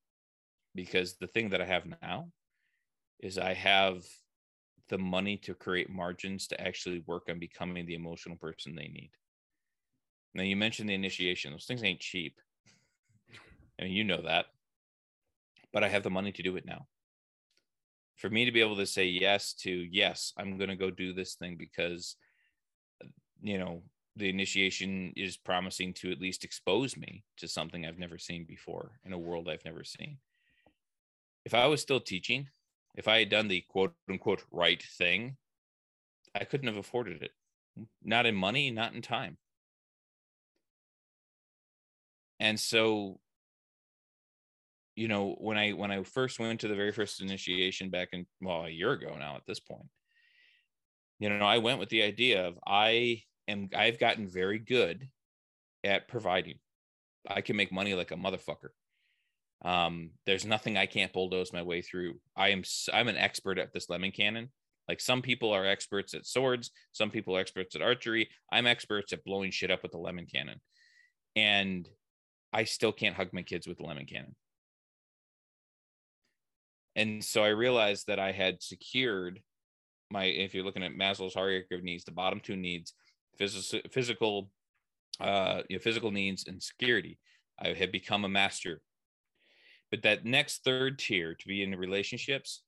because the thing that I have now is I have the money to create margins to actually work on becoming the emotional person they need. Now you mentioned the initiation; those things ain't cheap. I mean, you know that, but I have the money to do it now. For me to be able to say yes to yes, I'm going to go do this thing because, you know, the initiation is promising to at least expose me to something I've never seen before in a world I've never seen. If I was still teaching, if I had done the quote unquote right thing, I couldn't have afforded it. Not in money, not in time. And so you know when i when i first went to the very first initiation back in well a year ago now at this point you know i went with the idea of i am I've gotten very good at providing. I can make money like a motherfucker. Um, there's nothing I can't bulldoze my way through. I am I'm an expert at this lemon cannon. Like some people are experts at swords, some people are experts at archery. I'm experts at blowing shit up with the lemon cannon. And I still can't hug my kids with the lemon cannon. And so I realized that I had secured my if you're looking at Maslow's hierarchy of needs, the bottom two needs physical, physical, uh, you know, physical needs and security. I had become a master. But that next third tier to be in relationships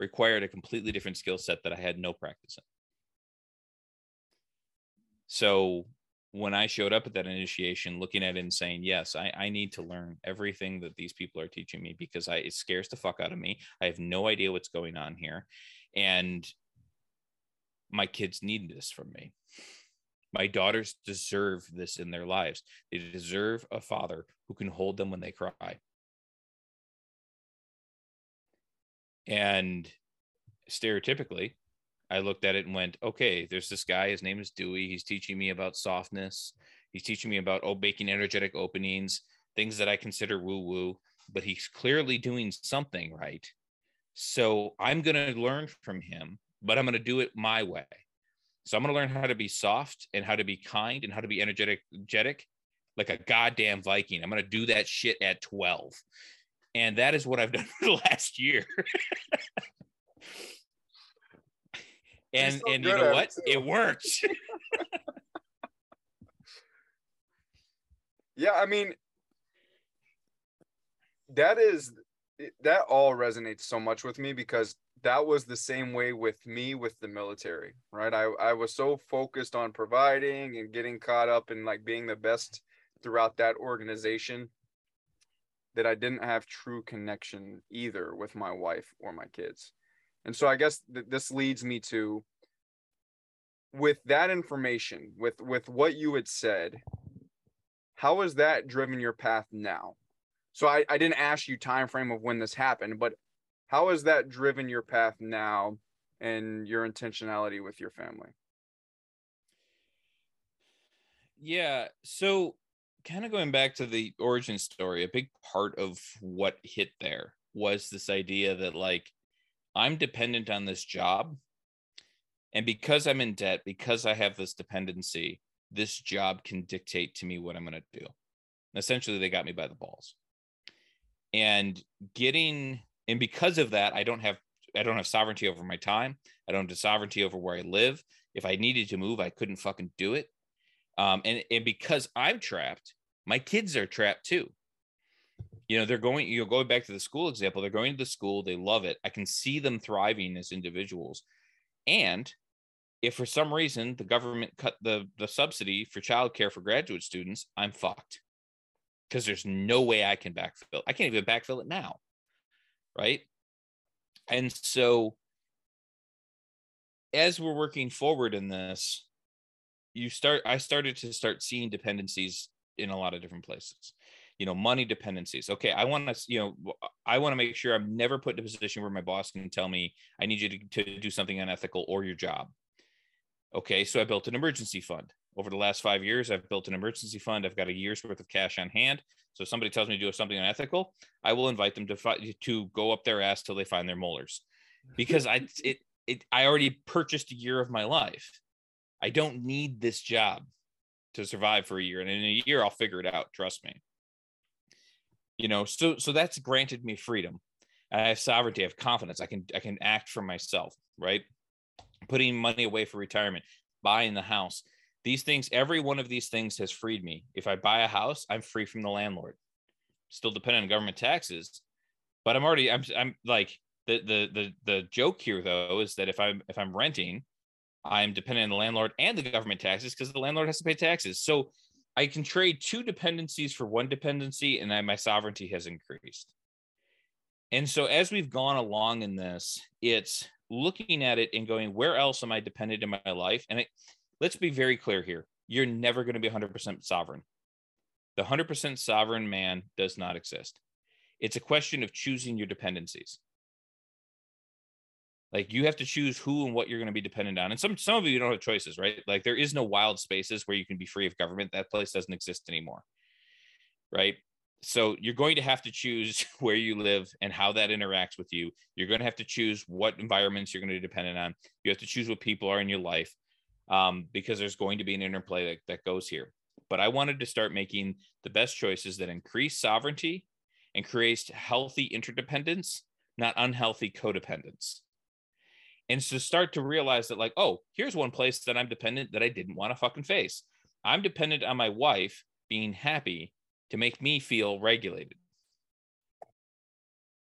required a completely different skill set that I had no practice in. So when I showed up at that initiation, looking at it and saying, yes, I, I need to learn everything that these people are teaching me because I, it scares the fuck out of me. I have no idea what's going on here. And my kids need this from me. My daughters deserve this in their lives. They deserve a father who can hold them when they cry. And stereotypically, I looked at it and went, okay, there's this guy. His name is Dewey. He's teaching me about softness. He's teaching me about oh, making energetic openings, things that I consider woo woo, but he's clearly doing something right. So I'm going to learn from him, but I'm going to do it my way. So I'm going to learn how to be soft and how to be kind and how to be energetic, energetic like a goddamn Viking. I'm going to do that shit at 12. And that is what I've done for the last year. and and you know what? It, it worked. yeah, I mean that is that all resonates so much with me because that was the same way with me with the military, right? I, I was so focused on providing and getting caught up in like being the best throughout that organization that I didn't have true connection either with my wife or my kids. And so I guess th- this leads me to with that information, with with what you had said, how has that driven your path now? So I, I didn't ask you time frame of when this happened, but how has that driven your path now and your intentionality with your family yeah so kind of going back to the origin story a big part of what hit there was this idea that like I'm dependent on this job. And because I'm in debt, because I have this dependency, this job can dictate to me what I'm going to do. Essentially, they got me by the balls. And getting, and because of that, I don't have, I don't have sovereignty over my time. I don't have sovereignty over where I live. If I needed to move, I couldn't fucking do it. Um, and, and because I'm trapped, my kids are trapped too. You know, they're going, you know, going back to the school example, they're going to the school, they love it. I can see them thriving as individuals. And if for some reason the government cut the, the subsidy for childcare for graduate students, I'm fucked because there's no way I can backfill. I can't even backfill it now. Right. And so as we're working forward in this, you start, I started to start seeing dependencies in a lot of different places you know money dependencies. Okay i want to you know i want to make sure i'm never put in a position where my boss can tell me i need you to, to do something unethical or your job. Okay so i built an emergency fund. Over the last five years i've built an emergency fund. I've got a year's worth of cash on hand. So if somebody tells me to do something unethical i will invite them to fi- to go up their ass till they find their molars. Because i it, it i already purchased a year of my life. I don't need this job to survive for a year and in a year i'll figure it out trust me you know so so that's granted me freedom. I have sovereignty i have confidence i can i can act for myself right? Putting money away for retirement buying the house. These things every one of these things has freed me. If i buy a house i'm free from the landlord. Still dependent on government taxes but i'm already i'm, I'm like the the the the joke here though is that if i'm if i'm renting i'm dependent on the landlord and the government taxes because the landlord has to pay taxes. So I can trade two dependencies for one dependency, and I, my sovereignty has increased. And so, as we've gone along in this, it's looking at it and going, where else am I dependent in my life? And it, let's be very clear here you're never going to be 100% sovereign. The 100% sovereign man does not exist. It's a question of choosing your dependencies. Like you have to choose who and what you're going to be dependent on. And some some of you don't have choices, right? Like there is no wild spaces where you can be free of government. That place doesn't exist anymore. Right? So you're going to have to choose where you live and how that interacts with you. You're going to have to choose what environments you're going to be dependent on. You have to choose what people are in your life um, because there's going to be an interplay that, that goes here. But I wanted to start making the best choices that increase sovereignty and create healthy interdependence, not unhealthy codependence and to start to realize that like oh here's one place that i'm dependent that i didn't want to fucking face. I'm dependent on my wife being happy to make me feel regulated.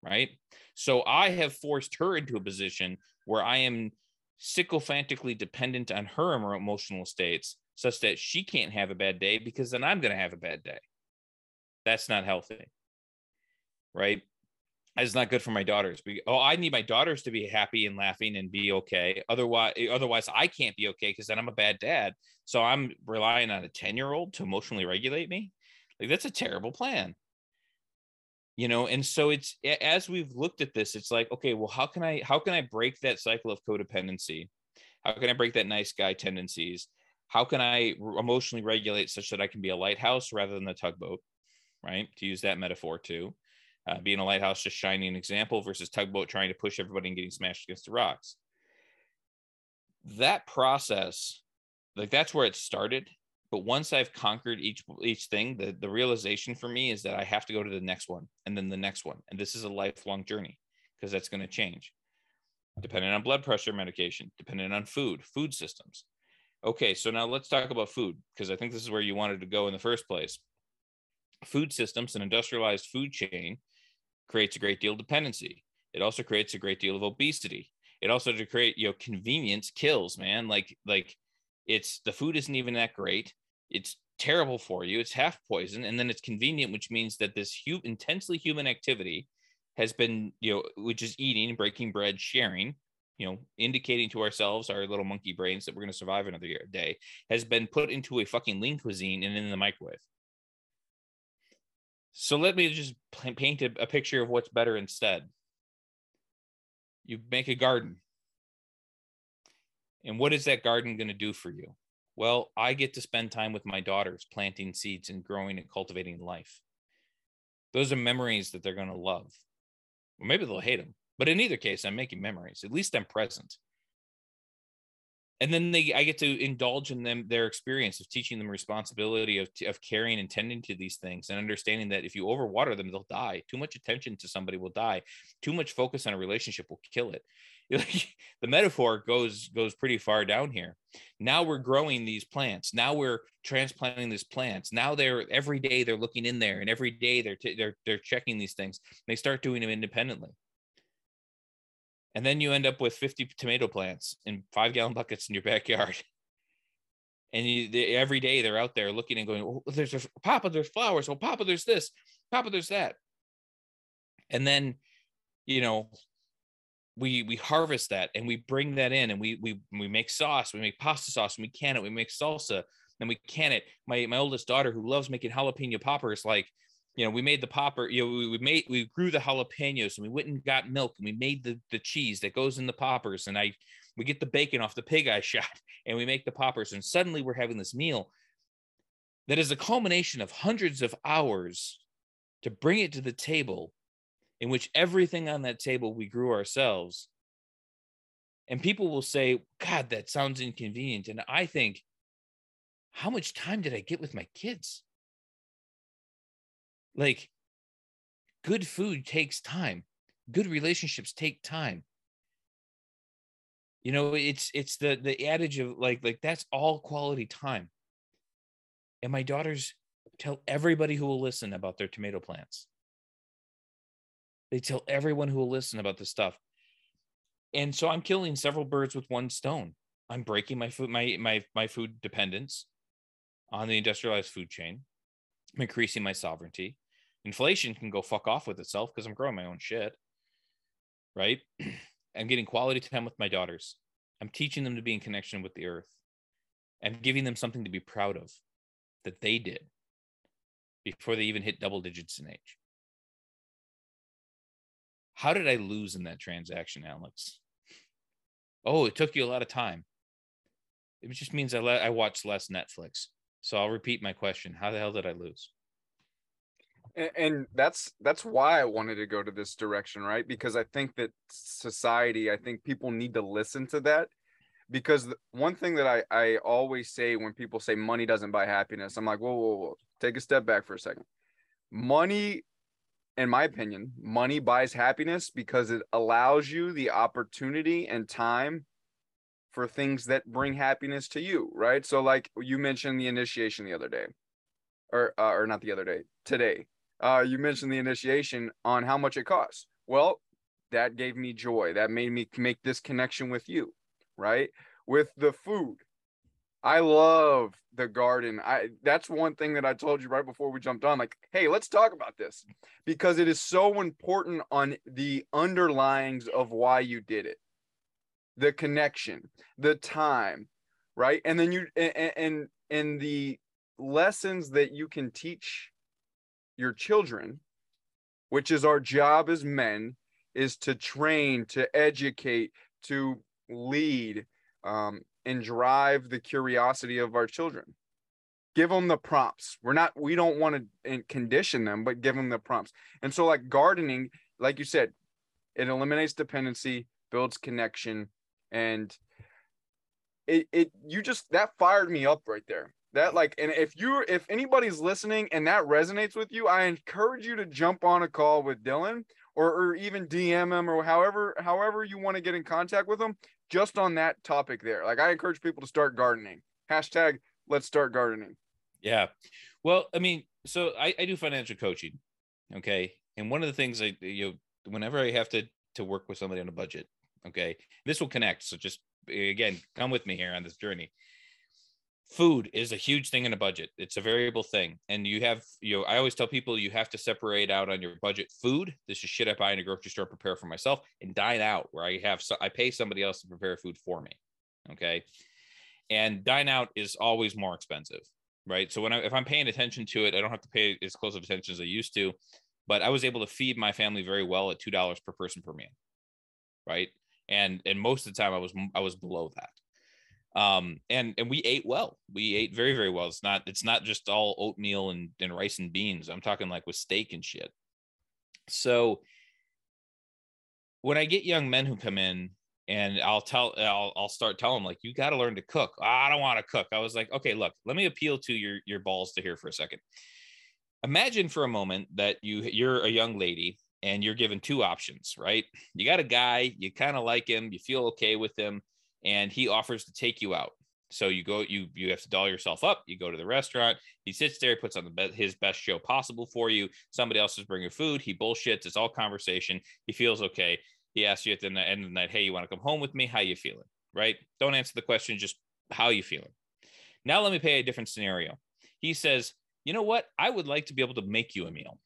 Right? So i have forced her into a position where i am sycophantically dependent on her emotional states such that she can't have a bad day because then i'm going to have a bad day. That's not healthy. Right it's not good for my daughters. Oh, I need my daughters to be happy and laughing and be okay. Otherwise, eh, otherwise I can't be okay because then I'm a bad dad. So I'm relying on a 10 year old to emotionally regulate me. Like that's a terrible plan. You know, and so it's as we've looked at this, it's like, okay, well, how can I how can I break that cycle of codependency? How can I break that nice guy tendencies? How can I emotionally regulate such that I can be a lighthouse rather than the tugboat? Right. To use that metaphor too uh, being a lighthouse just shining an example versus tugboat trying to push everybody and getting smashed against the rocks. That process like that's where it started. But once i've conquered each each thing the, the realization for me is that i have to go to the next one and then the next one. And this is a lifelong journey because that's going to change. Depending on blood pressure medication depending on food food systems. Okay so now let's talk about food because i think this is where you wanted to go in the first place. Food systems and industrialized food chain creates a great deal of dependency. It also creates a great deal of obesity. It also to create, you know, convenience kills, man. Like, like it's the food isn't even that great. It's terrible for you. It's half poison, and then it's convenient, which means that this hu- intensely human activity has been, you know, which is eating, breaking bread, sharing, you know, indicating to ourselves, our little monkey brains, that we're going to survive another year, day, has been put into a fucking lean cuisine and in the microwave. So let me just paint a, a picture of what's better instead. You make a garden. And what is that garden going to do for you? Well, I get to spend time with my daughters planting seeds and growing and cultivating life. Those are memories that they're going to love. Or maybe they'll hate them, But in either case, I'm making memories. At least I'm present. And then they, I get to indulge in them their experience of teaching them responsibility of of caring and tending to these things, and understanding that if you overwater them, they'll die. Too much attention to somebody will die. Too much focus on a relationship will kill it. the metaphor goes goes pretty far down here. Now we're growing these plants. Now we're transplanting these plants. Now they're every day they're looking in there, and every day they're t- they're they're checking these things. They start doing them independently, and then you end up with fifty tomato plants in five gallon buckets in your backyard. And you, they, every day they're out there looking and going, oh, "There's a Papa, there's flowers. Oh, Papa, there's this. Papa, there's that." And then, you know, we we harvest that and we bring that in and we we we make sauce we make pasta sauce and we can it we make salsa and we can it my my oldest daughter who loves making jalapeno poppers like you know we made the popper you know we, we made we grew the jalapenos and we went and got milk and we made the the cheese that goes in the poppers and i we get the bacon off the pig i shot and we make the poppers and suddenly we're having this meal that is a culmination of hundreds of hours to bring it to the table in which everything on that table we grew ourselves. And people will say, God, that sounds inconvenient. And I think, how much time did I get with my kids? Like, good food takes time, good relationships take time. You know, it's it's the the adage of like like that's all quality time. And my daughters tell everybody who will listen about their tomato plants. They tell everyone who will listen about this stuff. And so I'm killing several birds with one stone. I'm breaking my food, my my my food dependence on the industrialized food chain. I'm increasing my sovereignty. Inflation can go fuck off with itself because I'm growing my own shit. Right? I'm getting quality time with my daughters. I'm teaching them to be in connection with the earth. I'm giving them something to be proud of that they did before they even hit double digits in age. How did I lose in that transaction, Alex? Oh, it took you a lot of time. It just means I let I watched less Netflix. So I'll repeat my question. How the hell did I lose? And, and that's that's why I wanted to go to this direction, right? Because I think that society, I think people need to listen to that. Because one thing that I, I always say when people say money doesn't buy happiness, I'm like, whoa, whoa, whoa, take a step back for a second. Money in my opinion, money buys happiness because it allows you the opportunity and time for things that bring happiness to you, right? So, like you mentioned the initiation the other day, or uh, or not the other day, today. Uh, you mentioned the initiation on how much it costs. Well, that gave me joy. That made me make this connection with you, right? With the food, I love the garden. I that's one thing that I told you right before we jumped on. Like, hey, let's talk about this because it is so important on the underlyings of why you did it, the connection, the time, right? And then you and and, and the lessons that you can teach your children, which is our job as men, is to train, to educate, to lead, um, and drive the curiosity of our children. Give them the prompts. We're not we don't want to condition them but give them the prompts. And so like gardening like you said it eliminates dependency builds connection and it, it you just that fired me up right there that like and if you're if anybody's listening and that resonates with you i encourage you to jump on a call with dylan or, or even dm him or however however you want to get in contact with him just on that topic there. Like I encourage people to start gardening. Hashtag let's start gardening. Yeah. Well, I mean, so I, I do financial coaching. Okay. And one of the things I you know, whenever I have to to work with somebody on a budget, okay, this will connect. So just again, come with me here on this journey food is a huge thing in a budget. It's a variable thing. And you have you know i always tell people you have to separate out on your budget food. This is shit i buy in a grocery store prepare for myself and dine out where i have so i pay somebody else to prepare food for me okay? And dine out is always more expensive right? So when i if i'm paying attention to it i don't have to pay as close of attention as i used to but i was able to feed my family very well at two dollars per person per meal right? And and most of the time i was i was below that um and and we ate well we ate very very well it's not it's not just all oatmeal and, and rice and beans i'm talking like with steak and shit so when I get young men who come in and I'll tell I'll I'll start telling them like you got to learn to cook. I don't want to cook. I was like, okay, look, let me appeal to your your balls to here for a second. Imagine for a moment that you you're a young lady and you're given two options, right? You got a guy, you kind of like him, you feel okay with him, and he offers to take you out. So you go, you you have to doll yourself up. You go to the restaurant. He sits there, puts on the be- his best show possible for you. Somebody else is bringing food. He bullshits. It's all conversation. He feels okay. He asks you at the end of the night, "Hey, you want to come home with me? How you feeling?" Right? Don't answer the question. Just how you feeling. Now let me pay a different scenario. He says, "You know what? I would like to be able to make you a meal."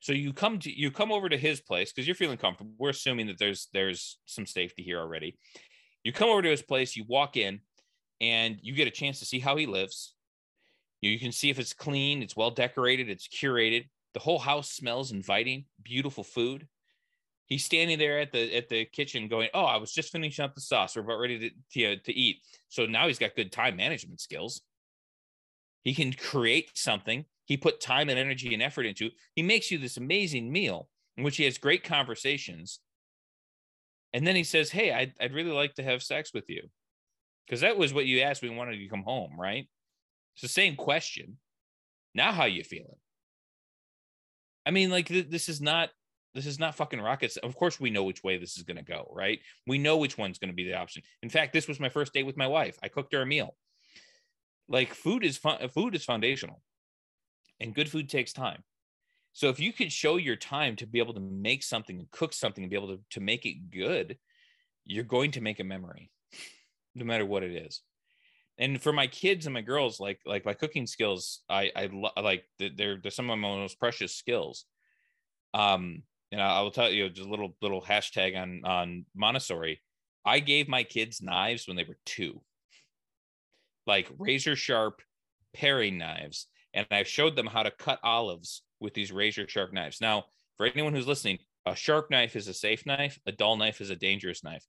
So you come to you come over to his place because you're feeling comfortable. We're assuming that there's there's some safety here already. You come over to his place. You walk in and you get a chance to see how he lives. You can see if it's clean, it's well decorated, it's curated. The whole house smells inviting, beautiful food. He's standing there at the at the kitchen going, "Oh, I was just finishing up the sauce. We're about ready to to, to eat." So now he's got good time management skills. He can create something. He put time and energy and effort into. He makes you this amazing meal in which he has great conversations. And then he says, "Hey, I'd, I'd really like to have sex with you." because that was what you asked we wanted you to come home, right? It's the same question. Now, how you feeling? I mean, like th- this is not this is not fucking rockets. Of course, we know which way this is going to go, right? We know which one's going to be the option. In fact, this was my first date with my wife. I cooked her a meal. Like food is fun. Food is foundational, and good food takes time. So if you could show your time to be able to make something and cook something and be able to, to make it good, you're going to make a memory no matter what it is. And for my kids and my girls like like my cooking skills i i lo- like they're they're some of my most precious skills. Um and I, I will tell you just a little little hashtag on on montessori. I gave my kids knives when they were two. Like razor sharp paring knives. And i showed them how to cut olives with these razor sharp knives now for anyone who's listening a sharp knife is a safe knife a dull knife is a dangerous knife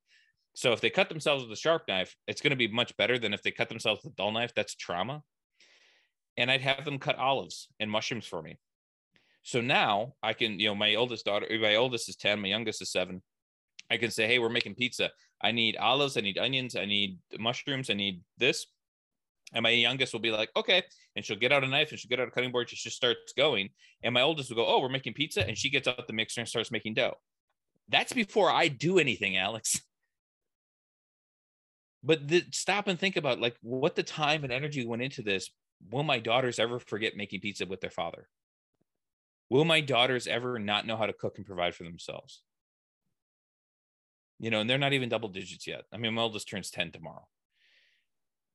so if they cut themselves with a sharp knife, it's going to be much better than if they cut themselves with a dull knife. That's trauma. And I'd have them cut olives and mushrooms for me. So now I can, you know, my oldest daughter, my oldest is 10, my youngest is seven. I can say, hey, we're making pizza. I need olives, I need onions, I need mushrooms, I need this. And my youngest will be like, okay. And she'll get out a knife and she'll get out a cutting board. She just starts going. And my oldest will go, oh, we're making pizza. And she gets out the mixer and starts making dough. That's before I do anything, Alex. but the, stop and think about like what the time and energy went into this will my daughters ever forget making pizza with their father will my daughters ever not know how to cook and provide for themselves you know and they're not even double digits yet i mean my oldest turns 10 tomorrow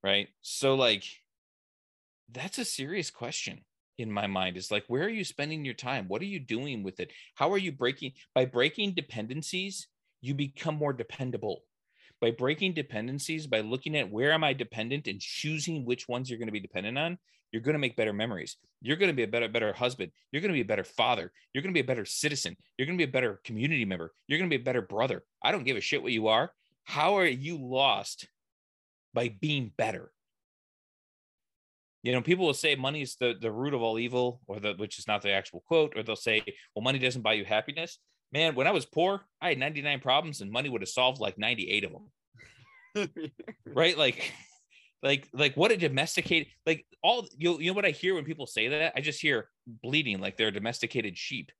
right so like that's a serious question in my mind is like where are you spending your time what are you doing with it how are you breaking by breaking dependencies you become more dependable by breaking dependencies, by looking at where am I dependent and choosing which ones you're going to be dependent on, you're going to make better memories. You're going to be a better, better husband. You're going to be a better father. You're going to be a better citizen. You're going to be a better community member. You're going to be a better brother. I don't give a shit what you are. How are you lost by being better? You know, people will say money is the, the root of all evil, or the which is not the actual quote, or they'll say, well, money doesn't buy you happiness man, when I was poor, I had 99 problems and money would have solved like 98 of them. right? Like, like, like what a domesticated, like all, you, you know what I hear when people say that? I just hear bleeding like they're domesticated sheep.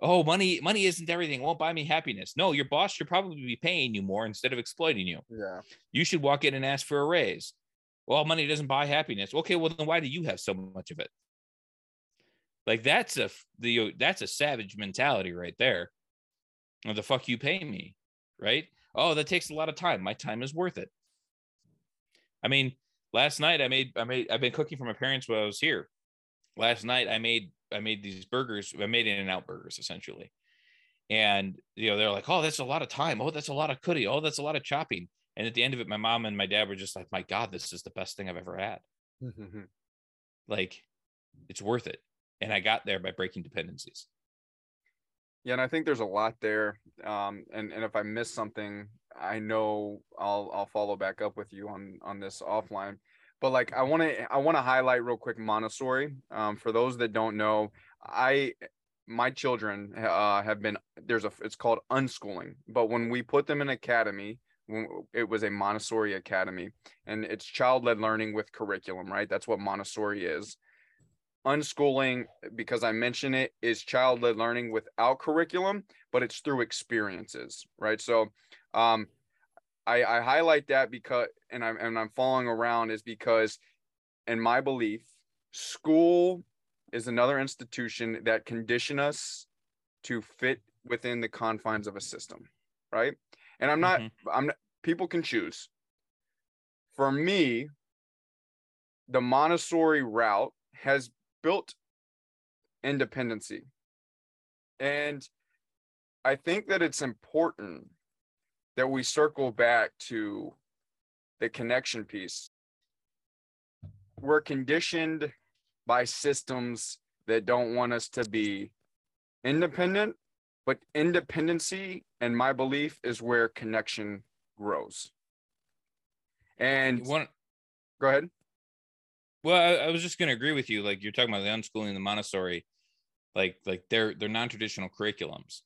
Oh, money, money isn't everything. It won't buy me happiness. No, your boss should probably be paying you more instead of exploiting you. Yeah. You should walk in and ask for a raise. Well, money doesn't buy happiness. Okay, well then why do you have so much of it? Like that's a the that's a savage mentality right there. Or the fuck you pay me, right? Oh, that takes a lot of time. My time is worth it. I mean, last night I made I made I've been cooking for my parents while I was here. Last night I made I made these burgers. I made in and out burgers essentially. And you know, they're like, oh, that's a lot of time. Oh, that's a lot of cooking. Oh, that's a lot of chopping. And at the end of it, my mom and my dad were just like, my God, this is the best thing I've ever had. like, it's worth it and I got there by breaking dependencies. Yeah, and I think there's a lot there. Um, and and if I miss something, I know I'll I'll follow back up with you on on this offline. But like I want to I want to highlight real quick Montessori. Um, for those that don't know, I my children uh, have been there's a it's called unschooling, but when we put them in academy, it was a Montessori academy, and it's child led learning with curriculum, right? That's what Montessori is. Unschooling, because I mention it, is child led learning without curriculum, but it's through experiences, right? So, um, I, I highlight that because, and I'm and I'm following around is because, in my belief, school is another institution that condition us to fit within the confines of a system, right? And I'm not, mm-hmm. I'm not, people can choose. For me, the Montessori route has built independency. And I think that it's important that we circle back to the connection piece. We're conditioned by systems that don't want us to be independent, but independency, and my belief, is where connection grows. And One, go ahead. Well, I, I was just going to agree with you. Like you're talking about the unschooling, the Montessori, like like they're they're non-traditional curriculums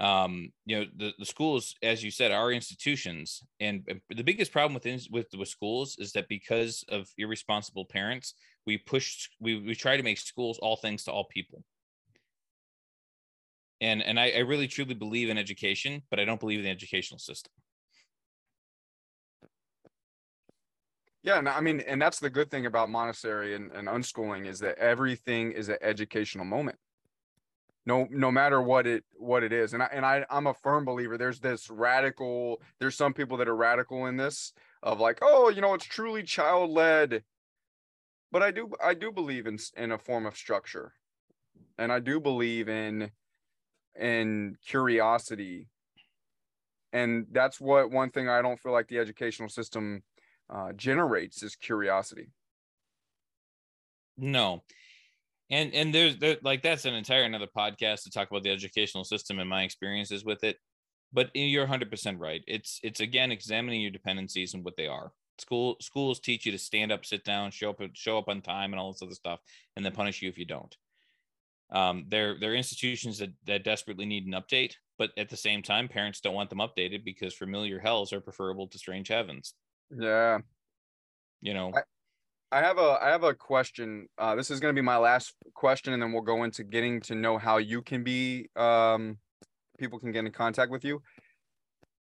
um you know the, the schools as you said are institutions and the biggest problem with with with schools is that because of irresponsible parents we push we, we try to make schools all things to all people. And and I, I really truly believe in education but i don't believe in the educational system. Yeah and i mean and that's the good thing about montessori and, and unschooling is that everything is an educational moment no no matter what it what it is and i and I, i'm a firm believer there's this radical there's some people that are radical in this of like oh you know it's truly child led but i do i do believe in in a form of structure and i do believe in in curiosity and that's what one thing i don't feel like the educational system uh, generates is curiosity. No and and there's there, like that's an entire another podcast to talk about the educational system and my experiences with it. But you're 100% right. It's it's again examining your dependencies and what they are. School schools teach you to stand up sit down show up show up on time and all this other stuff and then punish you if you don't. Um, they're they're institutions that, that desperately need an update but at the same time parents don't want them updated because familiar hells are preferable to strange heavens. Yeah. You know? I, I have a I have a question. Uh, this is going to be my last question, and then we'll go into getting to know how you can be um, people can get in contact with you.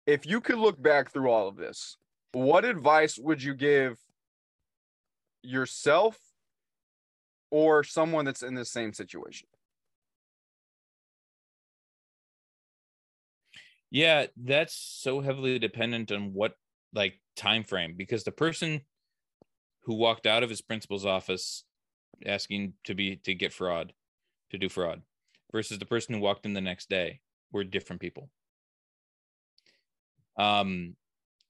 If you could look back through all of this, what advice would you give yourself or someone that's in the same situation? Yeah, that's so heavily dependent on what like time frame because the person who walked out of his principal's office asking to be to get fraud, to do fraud, versus the person who walked in the next day were different people. Um,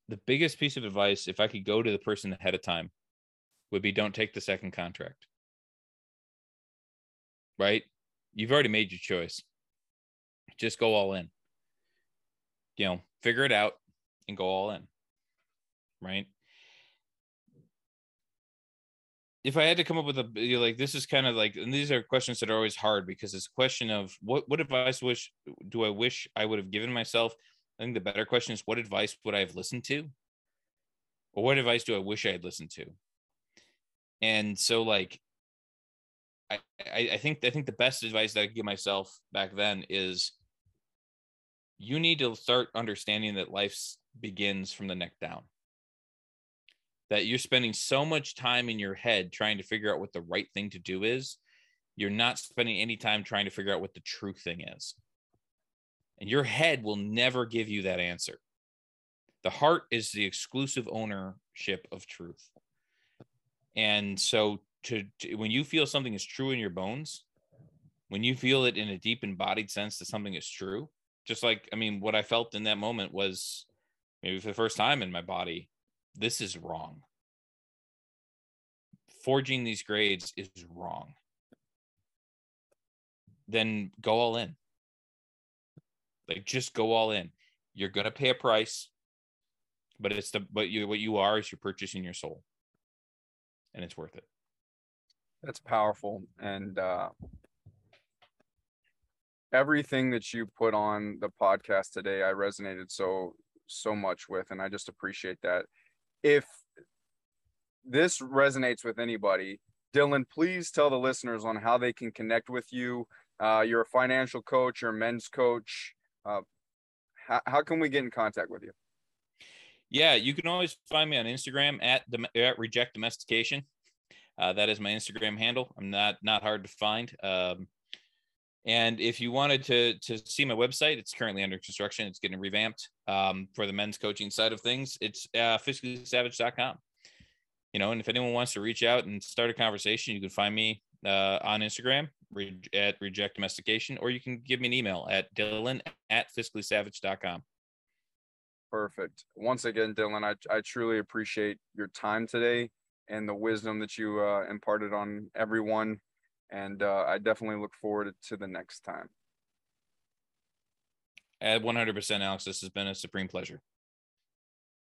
the biggest piece of advice, if I could go to the person ahead of time, would be don't take the second contract. Right? You've already made your choice. Just go all in. You know, figure it out and go all in. Right? If I had to come up with a you know, like this is kind of like and these are questions that are always hard because it's a question of what what advice wish do I wish I would have given myself? I think the better question is what advice would I have listened to? Or what advice do I wish I had listened to? And so like I, I, I think I think the best advice that I give myself back then is you need to start understanding that life begins from the neck down that you're spending so much time in your head trying to figure out what the right thing to do is you're not spending any time trying to figure out what the true thing is. And your head will never give you that answer. The heart is the exclusive ownership of truth. And so to, to, when you feel something is true in your bones when you feel it in a deep embodied sense that something is true just like i mean what i felt in that moment was maybe for the first time in my body this is wrong. Forging these grades is wrong. Then go all in. Like just go all in. You're gonna pay a price, but it's the but you what you are is you're purchasing your soul. And it's worth it. That's powerful. And uh everything that you put on the podcast today, I resonated so so much with, and I just appreciate that. If this resonates with anybody, Dylan, please tell the listeners on how they can connect with you. Uh, you're a financial coach, you're a men's coach. Uh, how, how can we get in contact with you? Yeah, you can always find me on Instagram at, at Reject Domestication. Uh, that is my Instagram handle. I'm not not hard to find. Um, and if you wanted to to see my website, it's currently under construction. It's getting revamped um, for the men's coaching side of things. It's uh, fiscallysavage.com. You know, and if anyone wants to reach out and start a conversation, you can find me uh, on Instagram at Reject Domestication, or you can give me an email at Dylan at fiscallysavage.com. Perfect. Once again, Dylan, I, I truly appreciate your time today and the wisdom that you uh, imparted on everyone. And uh, I definitely look forward to the next time. At 100%, Alex, this has been a supreme pleasure.